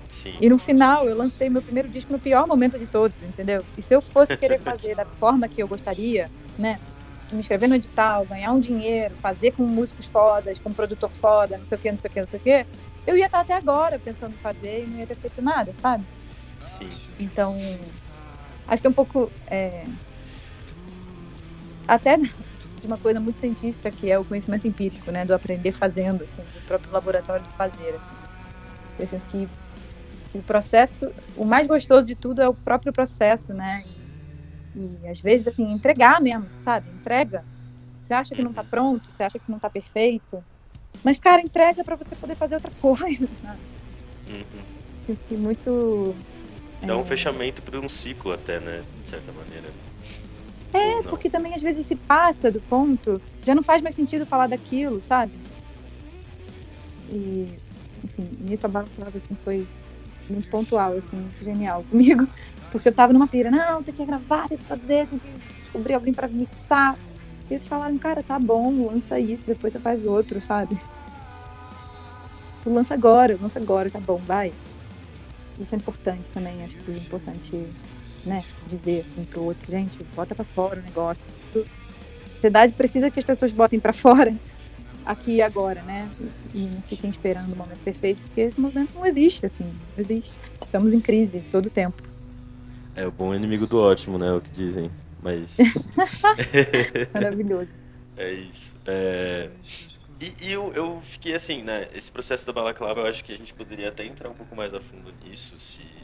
Sim. E no final, eu lancei meu primeiro disco no pior momento de todos, entendeu? E se eu fosse querer fazer da forma que eu gostaria, né? Me inscrever no edital, ganhar um dinheiro, fazer com músicos fodas, com um produtor foda, não sei o que, não sei o que, não sei o que, eu ia estar até agora pensando em fazer e não ia ter feito nada, sabe? Sim. Então, acho que é um pouco. é, até de uma coisa muito científica, que é o conhecimento empírico, né? Do aprender fazendo, assim, do próprio laboratório de fazer. Assim. Eu sinto que, que o processo, o mais gostoso de tudo é o próprio processo, né? E, e às vezes, assim, entregar mesmo, sabe? Entrega. Você acha que não tá pronto, você acha que não tá perfeito. Mas, cara, entrega para você poder fazer outra coisa. Sabe? Uhum. Sinto que muito. Dá um é, fechamento para um ciclo até, né? De certa maneira. É, não. porque também às vezes se passa do ponto, já não faz mais sentido falar daquilo, sabe? E, enfim, nisso a balaclava, assim, foi muito pontual, assim, genial comigo. Porque eu tava numa pira, não, tem que gravar, tem que fazer, tem que descobrir alguém pra mixar. E eles falaram, cara, tá bom, lança isso, depois você faz outro, sabe? Tu lança agora, lança agora, tá bom, vai. Isso é importante também, acho que é importante né, dizer assim pro outro, gente, bota pra fora o negócio. A sociedade precisa que as pessoas botem pra fora aqui e agora, né? E não fiquem esperando o momento perfeito, porque esse momento não existe, assim, não existe. Estamos em crise todo o tempo. É o bom inimigo do ótimo, né? O que dizem. Mas. Maravilhoso. É isso. É, E, e eu, eu fiquei assim, né? Esse processo da balaclava, eu acho que a gente poderia até entrar um pouco mais a fundo nisso, se.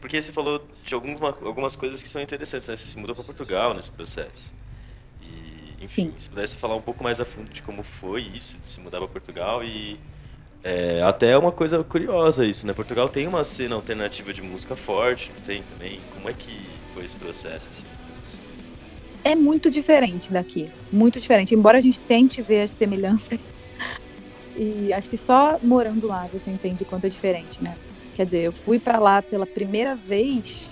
Porque você falou de alguma, algumas coisas que são interessantes, né? Você se mudou para Portugal nesse processo. E, enfim, Sim. se pudesse falar um pouco mais a fundo de como foi isso, de se mudar para Portugal e. É, até é uma coisa curiosa isso, né? Portugal tem uma cena alternativa de música forte, não tem também? Como é que foi esse processo? Assim? É muito diferente daqui, muito diferente. Embora a gente tente ver as semelhanças, e acho que só morando lá você entende o quanto é diferente, né? Quer dizer, eu fui para lá pela primeira vez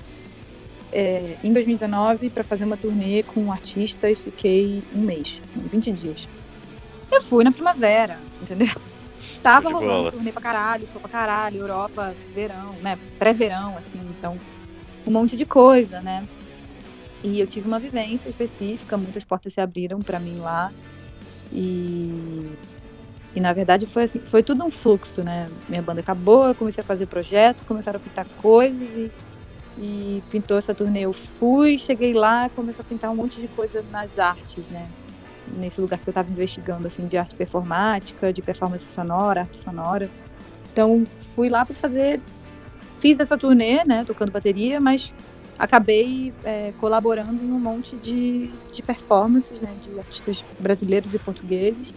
é, em 2019 para fazer uma turnê com um artista e fiquei um mês, 20 dias. Eu fui na primavera, entendeu? Tava rolando turnê pra caralho, foi pra caralho, Europa, verão, né? Pré-verão, assim, então um monte de coisa, né? E eu tive uma vivência específica, muitas portas se abriram para mim lá. E, e na verdade foi assim, foi tudo um fluxo, né? Minha banda acabou, eu comecei a fazer projeto, começaram a pintar coisas e, e pintou essa turnê. Eu fui, cheguei lá, começou a pintar um monte de coisa nas artes, né? Nesse lugar que eu estava investigando, assim, de arte performática, de performance sonora, arte sonora. Então, fui lá para fazer. Fiz essa turnê, né? Tocando bateria, mas acabei é, colaborando em um monte de, de performances, né? De artistas brasileiros e portugueses.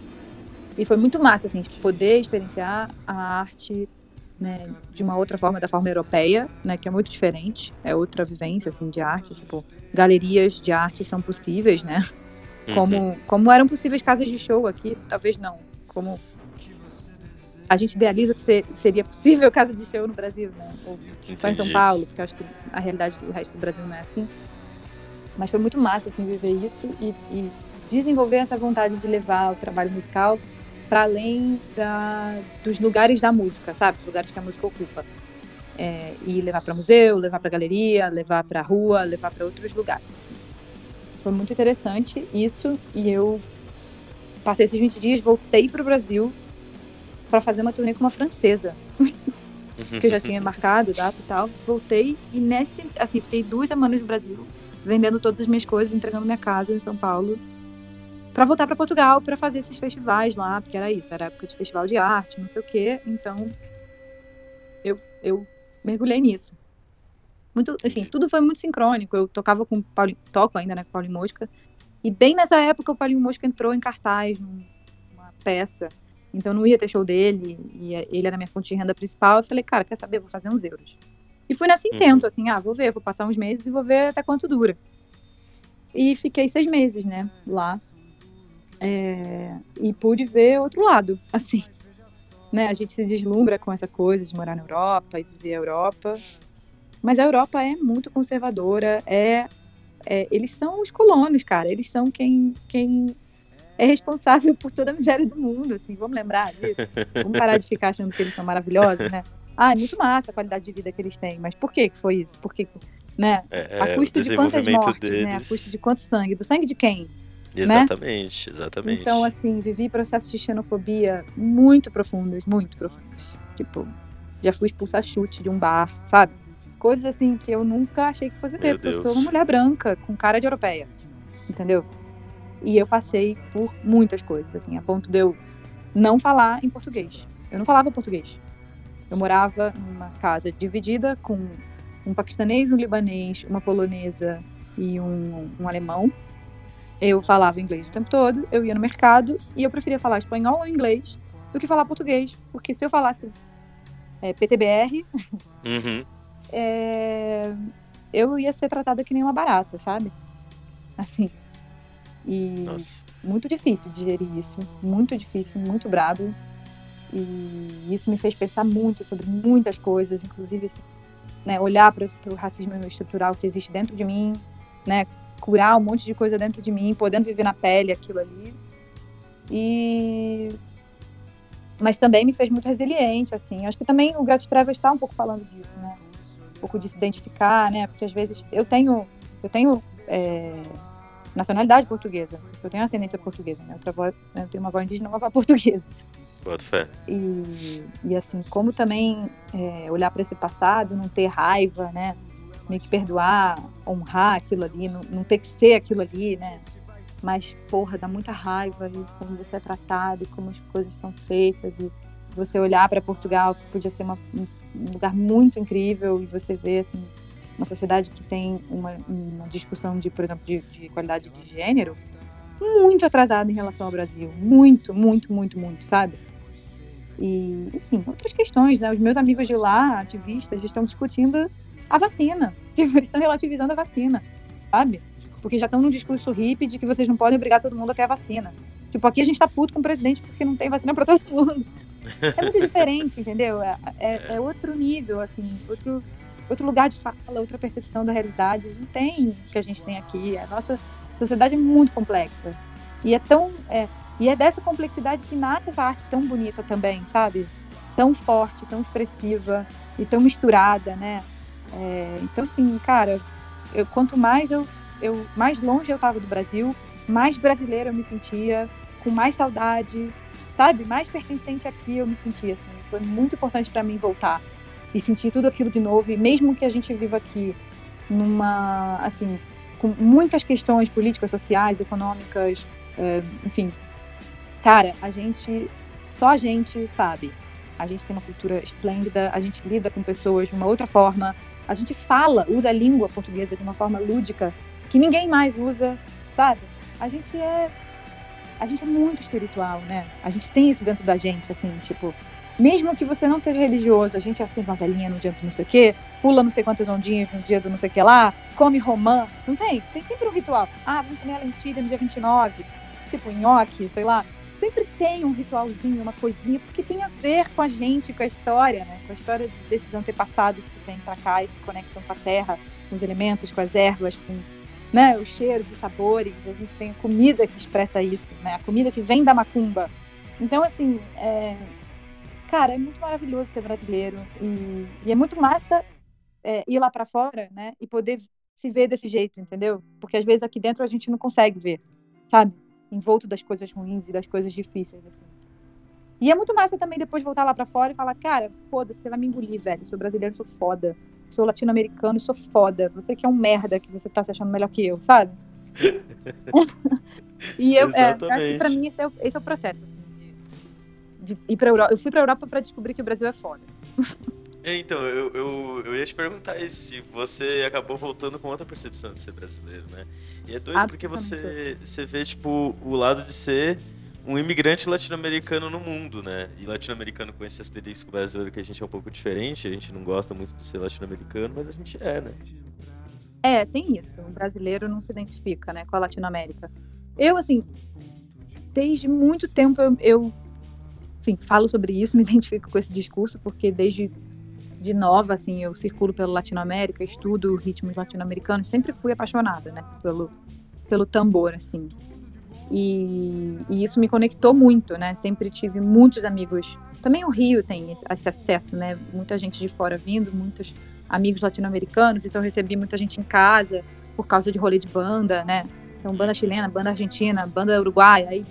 E foi muito massa, assim, tipo, poder experienciar a arte né, de uma outra forma, da forma europeia, né, que é muito diferente, é outra vivência, assim, de arte, tipo, galerias de arte são possíveis, né, Uhum. como, como eram possíveis casas de show aqui, talvez não, como a gente idealiza que ser- seria possível casa de show no Brasil, né, ou só em São. Paulo, porque acho que a realidade do resto do Brasil não é assim, mas foi muito massa, assim, viver isso e, e desenvolver essa vontade de levar o trabalho musical para além da, dos lugares da música, sabe? Os lugares que a música ocupa. É, e levar para museu, levar para galeria, levar para rua, levar para outros lugares. assim. Foi muito interessante isso e eu passei esses 20 dias, voltei para o Brasil para fazer uma turnê com uma francesa, que eu já tinha marcado, data e tal. Voltei e nesse, assim, fiquei duas semanas no Brasil, vendendo todas as minhas coisas, entregando minha casa em São Paulo, para voltar para Portugal para fazer esses festivais lá, porque era isso, era época de festival de arte, não sei o quê. Então, eu, eu mergulhei nisso. Muito, enfim, tudo foi muito sincrônico. Eu tocava com o Paulinho, toco ainda, né, com o Paulinho Mosca. E bem nessa época o Paulinho Mosca entrou em cartaz num- numa peça. Então não ia ter show dele, e ele era minha fonte de renda principal. Eu falei, cara, quer saber? Vou fazer uns euros. E fui nesse intento, assim, ah, vou ver, vou passar uns meses e vou ver até quanto dura. E fiquei seis meses, né, lá. É, e pude ver outro lado, assim. Né, a gente se deslumbra com essa coisa de morar na Europa e viver a Europa. Mas a Europa é muito conservadora, é, é- eles são os colonos, cara. Eles são quem, quem é responsável por toda a miséria do mundo, assim. Vamos lembrar disso? Vamos parar de ficar achando que eles são maravilhosos, né? Ah, é muito massa a qualidade de vida que eles têm, mas por que que foi isso? Por que, né? É, A é, custa o de quantas mortes, né? A deles. custa de quanto sangue? Do sangue de quem? Exatamente, exatamente. Então, assim, vivi processos de xenofobia muito profundos, muito profundos. Tipo, já fui expulsa a chute de um bar, sabe? Coisas assim que eu nunca achei que fosse Meu porque eu sou Deus. uma mulher branca, com cara de europeia. Entendeu? E eu passei por muitas coisas, assim, a ponto de eu não falar em português. Eu não falava português. Eu morava numa casa dividida com um paquistanês, um libanês, uma polonesa e um, um alemão. Eu falava inglês o tempo todo, eu ia no mercado e eu preferia falar espanhol ou inglês do que falar português. Porque se eu falasse é, PTBR, Uhum. é, eu ia ser tratada que nem uma barata, sabe? Assim. E Nossa. muito difícil digerir isso, muito difícil, muito brabo. E isso me fez pensar muito sobre muitas coisas, inclusive assim, né, olhar para o racismo estrutural que existe dentro de mim, né, curar um monte de coisa dentro de mim, podendo viver na pele aquilo ali. E mas também me fez muito resiliente, assim. Acho que também o Grátis Trevas está um pouco falando disso, né? Um pouco de se identificar, né? Porque às vezes eu tenho, eu tenho é, nacionalidade portuguesa, eu tenho ascendência portuguesa, né? Outra voz, eu tenho uma voz indígena, uma voz portuguesa. Boto fé. E, e assim, como também é, olhar para esse passado, não ter raiva, né? Meio que perdoar, honrar aquilo ali, não, não ter que ser aquilo ali, né? Mas, porra, dá muita raiva e como você é tratado, e como as coisas são feitas. E você olhar para Portugal, que podia ser uma, um lugar muito incrível, e você ver, assim, uma sociedade que tem uma, uma discussão de, por exemplo, de, de qualidade de gênero muito atrasada em relação ao Brasil. Muito, muito, muito, muito, sabe? E, enfim, outras questões, né? Os meus amigos de lá, ativistas, estão discutindo a vacina. Tipo, eles estão relativizando a vacina, sabe? Porque já estão num discurso hippie de que vocês não podem obrigar todo mundo a ter a vacina. Tipo, aqui a gente tá puto com o presidente porque não tem vacina pra todo mundo. É muito diferente, entendeu? É, é, é outro nível, assim, outro, outro lugar de fala, outra percepção da realidade. Não tem o que a gente tem aqui. A nossa sociedade é muito complexa. E é tão. É, e é dessa complexidade que nasce essa arte tão bonita também, sabe? Tão forte, tão expressiva e tão misturada, né? É, então, assim, cara, eu, quanto mais eu, eu mais longe eu estava do Brasil, mais brasileira eu me sentia, com mais saudade, sabe? Mais pertencente aqui eu me sentia, assim. Foi muito importante para mim voltar e sentir tudo aquilo de novo. E mesmo que a gente viva aqui numa, assim, com muitas questões políticas, sociais, econômicas, é, enfim, cara, a gente, só a gente sabe. A gente tem uma cultura esplêndida, a gente lida com pessoas de uma outra forma, a gente fala, usa a língua portuguesa de uma forma lúdica que ninguém mais usa, sabe? A gente é a gente é muito espiritual, né? A gente tem isso dentro da gente, assim, tipo, mesmo que você não seja religioso, a gente acende uma velhinha no dia do não sei o quê, pula não sei quantas ondinhas no dia do não sei o que lá, come romã, não tem? Tem sempre um ritual. Ah, vamos comer a lentilha no dia 29, tipo nhoque, sei lá sempre tem um ritualzinho, uma coisinha, porque tem a ver com a gente, com a história, né? Com a história desses antepassados que vêm para cá e se conectam com a terra, com os elementos, com as ervas, com né, os cheiros, os sabores. A gente tem a comida que expressa isso, né? A comida que vem da macumba. Então, assim, é... cara, é muito maravilhoso ser brasileiro e, e é muito massa é, ir lá para fora, né? E poder se ver desse jeito, entendeu? Porque às vezes aqui dentro a gente não consegue ver, sabe? Envolto das coisas ruins e das coisas difíceis, assim. E é muito massa também depois voltar lá para fora e falar, cara, foda-se, você vai me engolir, velho. Sou brasileiro, sou foda. Sou latino-americano, sou foda. Você que é um merda que você tá se achando melhor que eu, sabe? e eu é, acho que pra mim esse é o, esse é o processo, assim, de, de ir pra Europa. Eu fui pra Europa para descobrir que o Brasil é foda. É, então, eu, eu, eu ia te perguntar isso, se você acabou voltando com outra percepção de ser brasileiro, né? E é doido porque você, você vê, tipo, o lado de ser um imigrante latino-americano no mundo, né? E latino-americano com esse asterisco brasileiro que a gente é um pouco diferente, a gente não gosta muito de ser latino-americano, mas a gente é, né? É, tem isso. O brasileiro não se identifica, né, com a Latinoamérica. Eu, assim, desde muito tempo eu, eu enfim, falo sobre isso, me identifico com esse discurso, porque desde de nova, assim, eu circulo pela Latinoamérica, estudo ritmos latino-americanos, sempre fui apaixonada, né, pelo, pelo tambor, assim. E, e, isso me conectou muito, né, sempre tive muitos amigos. Também o Rio tem esse, acesso, né, muita gente de fora vindo, muitos amigos latino-americanos, então recebi muita gente em casa por causa de rolê de banda, né, então banda chilena, banda argentina, banda uruguaia, aí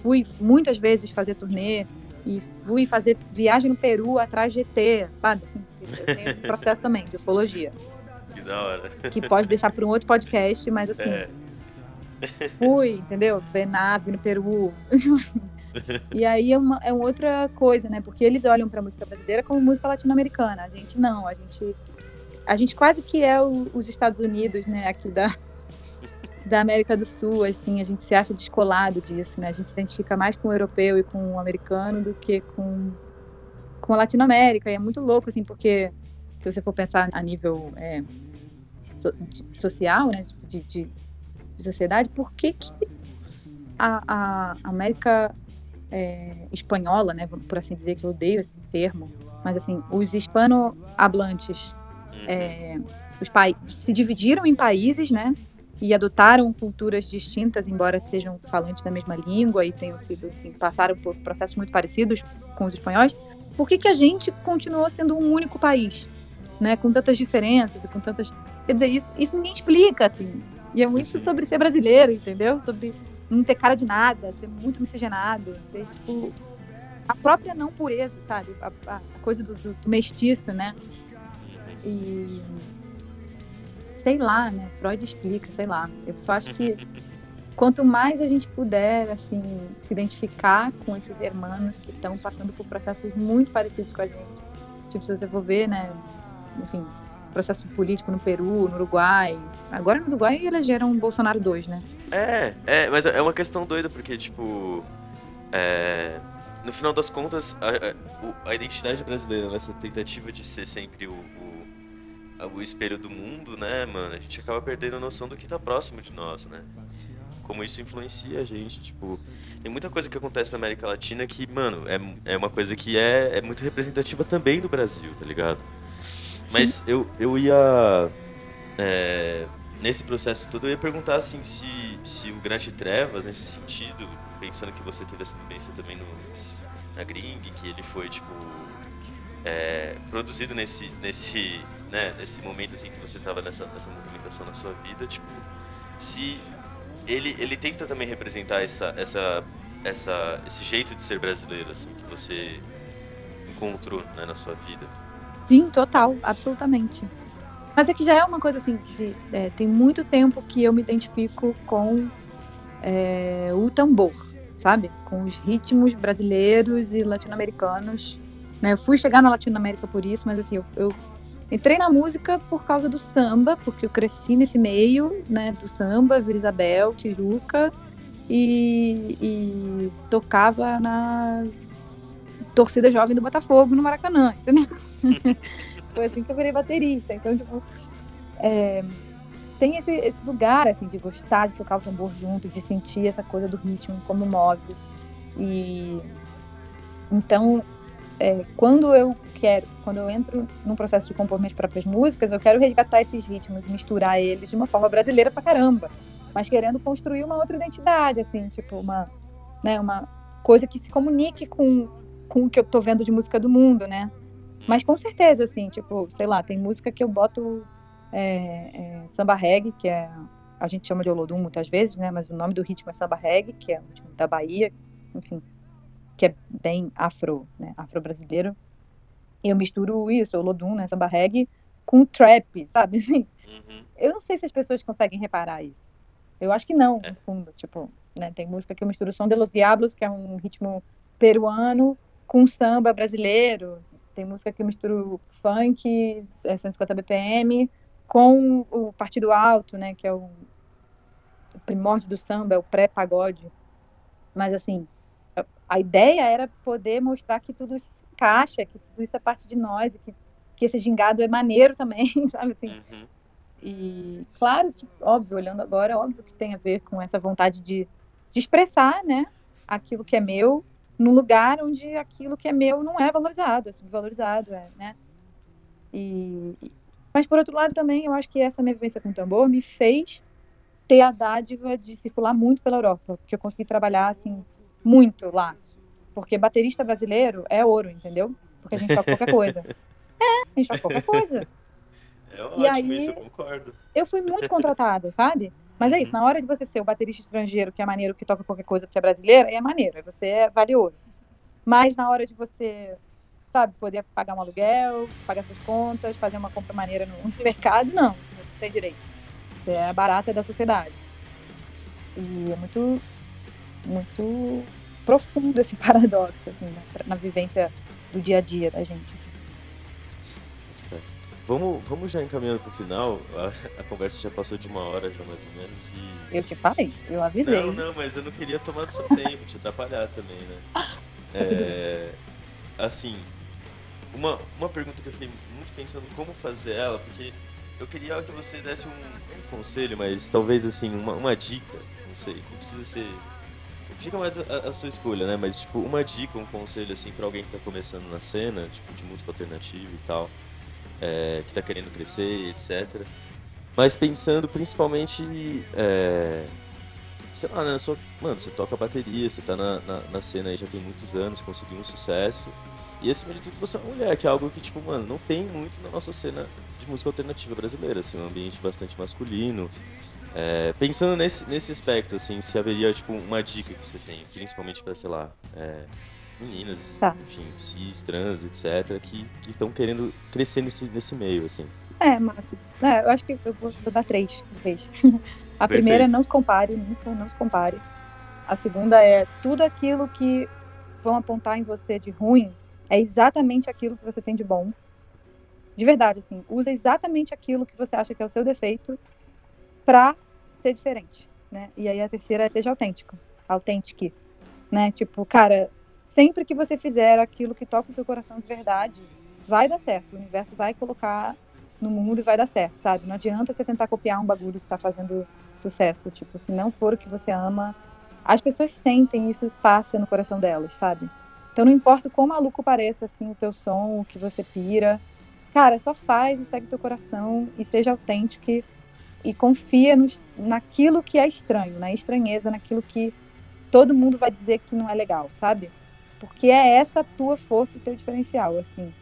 fui muitas vezes fazer turnê, e fui fazer viagem no Peru atrás de ET, sabe? Eu tenho esse processo também, de ufologia. Que da hora. Que pode deixar para um outro podcast, mas assim. É. Fui, entendeu? Ver nave no Peru. e aí é uma, é uma outra coisa, né? Porque eles olham para a música brasileira como música latino-americana. A gente não, a gente. A gente quase que é o, os Estados Unidos, né? Aqui da, da América do Sul, assim, a gente se acha descolado disso, né? A gente se identifica mais com o europeu e com o americano do que com, com a Latinoamérica. E é muito louco, assim, porque se você for pensar a nível é, so, social, né, de, de, de, sociedade, por que, que a, a América é, espanhola, né, por assim dizer, que eu odeio esse termo, mas assim, os hispano-hablantes é, os se dividiram em países, né, e adotaram culturas distintas, embora sejam falantes da mesma língua e tenham sido, enfim, passaram por processos muito parecidos com os espanhóis, por que, que a gente continuou sendo um único país, né, com tantas diferenças e com tantas, quer dizer, isso, isso ninguém explica, assim, e é muito uhum. sobre ser brasileiro, entendeu? Sobre não ter cara de nada, ser muito miscigenado, ser, tipo, a própria não pureza, sabe? A, a coisa do, do, do mestiço, né? E sei lá, né? Freud explica, sei lá. Eu só acho que quanto mais a gente puder, assim, se identificar com esses hermanos que estão passando por processos muito parecidos com a gente. Tipo, se você for ver, né? Enfim, processo político no Peru, no Uruguai. Agora no Uruguai elegeram um Bolsonaro 2, né? É, é, mas é uma questão doida, porque, tipo. É, no final das contas, a, a, a identidade brasileira, nessa tentativa de ser sempre o, o espelho do mundo, né, mano, a gente acaba perdendo a noção do que tá próximo de nós, né? Como isso influencia a gente, tipo, tem muita coisa que acontece na América Latina que, mano, é, é uma coisa que é, é muito representativa também do Brasil, tá ligado? Mas eu, eu ia. é, nesse processo todo, eu ia perguntar assim se, se o Grande Trevas, nesse sentido, pensando que você teve essa vivência também no, na Gring, que ele foi, tipo, é, produzido nesse, nesse, né, nesse momento assim que você estava nessa, nessa movimentação na sua vida, tipo, se ele, ele tenta também representar essa, essa, essa, esse jeito de ser brasileiro, assim, que você encontrou né, na sua vida. Sim, total, absolutamente. Mas é que já é uma coisa assim, de, é, tem muito tempo que eu me identifico com é, o tambor, sabe? Com os ritmos brasileiros e latino-americanos. Né? Eu fui chegar na Latinoamérica por isso, mas assim, eu, eu entrei na música por causa do samba, porque eu cresci nesse meio, né? Do samba, Vila Isabel, Tijuca, e, e tocava na torcida jovem do Botafogo no Maracanã, entendeu? Foi assim que eu virei baterista. Então, tipo, é, tem esse, esse lugar, assim, de gostar de tocar o tambor junto, de sentir essa coisa do ritmo, como move. E então, é, quando eu quero, quando eu entro num processo de compor minhas próprias músicas, eu quero resgatar esses ritmos, misturar eles de uma forma brasileira pra caramba, mas querendo construir uma outra identidade, assim, tipo, uma, né, uma coisa que se comunique com, com o que eu tô vendo de música do mundo, né? Mas com certeza, assim, tipo, sei lá, tem música que eu boto é, é, samba reggae, que é. A gente chama de Olodum muitas vezes, né? Mas o nome do ritmo é samba reggae, que é o ritmo da Bahia, enfim, que é bem afro, né? Afro-brasileiro. E eu misturo isso, Olodum, né? Samba reggae, com trap, sabe? Uhum. Eu não sei se as pessoas conseguem reparar isso. Eu acho que não, no fundo. Tipo, né? Tem música que eu misturo Som de los Diablos, que é um ritmo peruano, com samba brasileiro. Tem música que eu misturo funk, é 150 BPM, com o Partido Alto, né? Que é o, o primórdio do samba, é o pré-pagode. Mas, assim, a, ideia era poder mostrar que tudo isso se encaixa, que tudo isso é parte de nós, e que, que esse gingado é maneiro também, sabe assim? Uhum. E claro que, óbvio, olhando agora, óbvio que tem a ver com essa vontade de, de expressar, né, aquilo que é meu, num lugar onde aquilo que é meu não é valorizado, é subvalorizado, é, né? E, e- mas por outro lado também, eu acho que essa minha vivência com o tambor me fez ter a dádiva de circular muito pela Europa, porque eu consegui trabalhar assim muito lá. Porque baterista brasileiro é ouro, entendeu? Porque a gente toca qualquer coisa. É, a gente toca qualquer coisa. É ótimo, E aí- isso eu concordo. eu fui muito contratada, sabe? Mas é isso, na hora de você ser o baterista estrangeiro, que é maneiro, que toca qualquer coisa porque é brasileiro, aí é maneiro, você é vale ouro. Mas na hora de você, sabe, poder pagar um aluguel, pagar suas contas, fazer uma compra maneira no mercado, não, você não tem direito. Você é a barata da sociedade. E é muito, muito profundo esse paradoxo, assim, né, pra- na vivência do dia a dia da gente. assim. Vamos, vamos já encaminhando pro final. A, a conversa já passou de uma hora, já mais ou menos. E... Eu te falei, eu avisei. Não, não, mas eu não queria tomar do seu tempo, te atrapalhar também, né? É, assim, uma, uma pergunta que eu fiquei muito pensando como fazer ela, porque eu queria que você desse um, um conselho, mas talvez assim, uma, uma dica, não sei, não precisa ser. Fica mais a, a sua escolha, né? Mas tipo, uma dica, um conselho assim pra alguém que tá começando na cena, tipo, de música alternativa e tal, é, que tá querendo crescer, etc. Mas pensando principalmente é, sei lá, né? Sua, mano, você toca bateria, você tá na, na, na cena aí já tem muitos anos, conseguiu um sucesso. E acima de tudo você é uma mulher, que é algo que, tipo, mano, não tem muito na nossa cena de música alternativa brasileira, assim, um ambiente bastante masculino. É, pensando nesse, nesse aspecto, assim, se haveria, tipo, uma dica que você tem, principalmente pra, sei lá, é, meninas, Tá. enfim, cis, trans, etc., que estão querendo crescer nesse, nesse meio, assim. É, Márcio. É, eu acho que eu vou, vou dar três de vez. A primeira é Perfeito. não se compare, nunca não se compare. A segunda é tudo aquilo que vão apontar em você de ruim é exatamente aquilo que você tem de bom. De verdade, assim, usa exatamente aquilo que você acha que é o seu defeito pra ser diferente, né? E aí a terceira é seja autêntico, autêntique, né? Tipo, cara, sempre que você fizer aquilo que toca o seu coração de verdade, vai dar certo. O universo vai colocar no mundo e vai dar certo, sabe? Não adianta você tentar copiar um bagulho que tá fazendo sucesso. Tipo, se não for o que você ama, as pessoas sentem isso passa no coração delas, sabe? Então não importa o quão maluco pareça assim o teu som, o que você pira, cara, só faz e segue teu coração e seja autêntico e, confia no, naquilo que é estranho, na estranheza, naquilo que todo mundo vai dizer que não é legal, sabe? Porque é essa a tua força e teu diferencial, assim.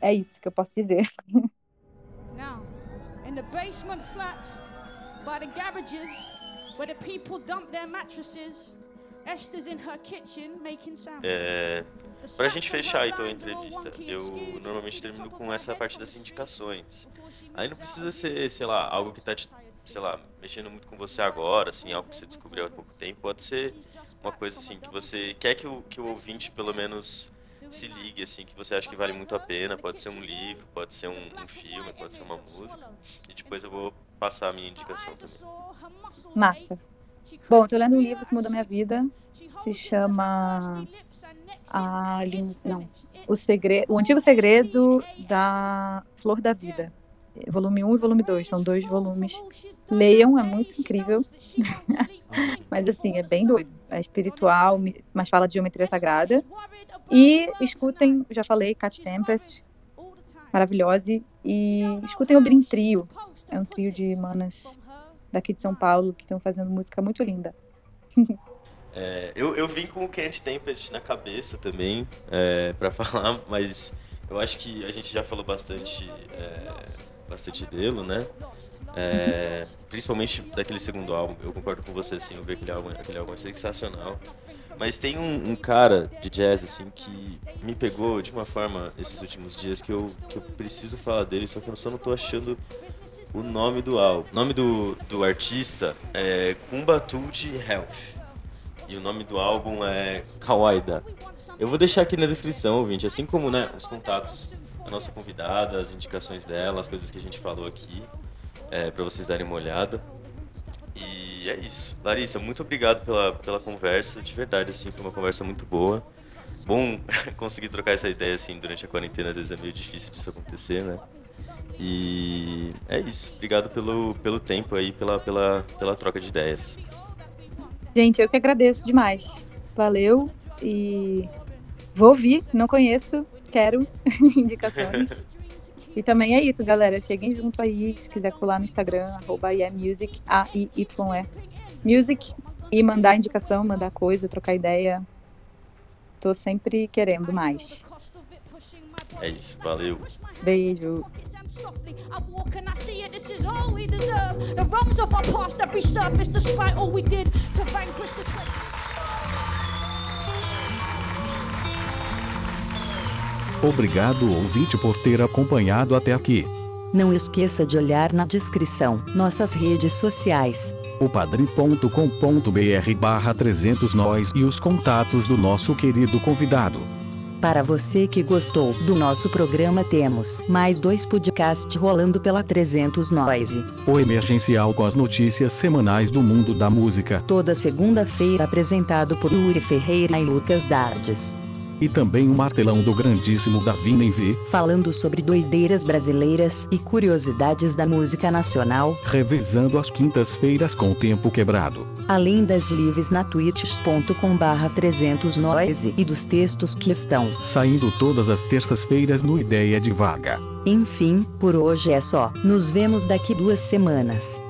É isso que eu posso dizer. Now, in the basement flat, by the garages, where the people dump their mattresses, Esther's in her kitchen making sound. É, pra gente fechar então a entrevista, eu normalmente termino com essa parte das indicações. Aí não precisa ser, sei lá, algo que tá te, sei lá, mexendo muito com você agora, assim, algo que você descobriu há pouco tempo. Pode ser uma coisa assim que você quer que o, que o ouvinte pelo menos se ligue, assim, que você acha que vale muito a pena. Pode ser um livro, pode ser um, um filme, pode ser uma música. E depois eu vou passar a minha indicação também. Massa. Bom, tô lendo um livro que mudou minha vida. Se chama a não, o segredo, o antigo segredo da flor da vida. Volume 1 e volume 2, são dois volumes. Leiam, é muito incrível. mas assim, é bem doido. É espiritual, mas fala de geometria sagrada. E escutem, já falei, Cat Tempest, maravilhosa. E escutem o Brin Trio. É um trio de manas daqui de São Paulo que estão fazendo música muito linda. É, eu, eu vim com o Kent Tempest na cabeça também é, para falar, mas eu acho que a gente já falou bastante, é, bastante dele, né? É, principalmente daquele segundo álbum, eu concordo com você, assim, eu vi aquele álbum, aquele álbum é sensacional. Mas tem um, um, cara de jazz, assim, que me pegou de uma forma esses últimos dias que eu, que eu preciso falar dele, só que eu só não tô achando o nome do álbum. O nome do, do artista é Kumbatuji Health. E o nome do álbum é Kawaida. Eu vou deixar aqui na descrição, ouvinte, assim como né, os contatos da nossa convidada, as indicações dela, as coisas que a gente falou aqui, é, para vocês darem uma olhada. E é isso. Larissa, muito obrigado pela, pela conversa. De verdade, assim, foi uma conversa muito boa. Bom conseguir trocar essa ideia assim durante a quarentena, às vezes é meio difícil disso acontecer, né? E é isso. Obrigado pelo, pelo tempo aí, pela, pela, pela troca de ideias. Gente, eu que agradeço demais. Valeu e vou ouvir, não conheço, quero indicações. e também é isso, galera. Cheguem junto aí, se quiser colar no Instagram, arroba A-I-Y-E. Music e mandar indicação, mandar coisa, trocar ideia. Tô sempre querendo mais. É isso, valeu. Beijo. Softly. I walk and I see it, this is all we deserve. The wrongs of our past resurfaced despite all we did to vanquish the Obrigado, ouvinte, por ter acompanhado até aqui. Não esqueça de olhar na descrição nossas redes sociais. O padrim.com.br barra 300 nós e os contatos do nosso querido convidado. Para você que gostou do nosso programa, temos mais dois podcasts rolando pela 300 Noise. O Emergencial com as notícias semanais do mundo da música. Toda segunda-feira apresentado por Yuri Ferreira e Lucas Dardes e também o martelão do grandíssimo Davi Nenvê, falando sobre doideiras brasileiras e curiosidades da música nacional, revezando as quintas-feiras com o tempo quebrado. Além das lives na twitch.com barra 300 noise e dos textos que estão saindo todas as terças-feiras no Ideia de Vaga. Enfim, por hoje é só. Nos vemos daqui duas semanas.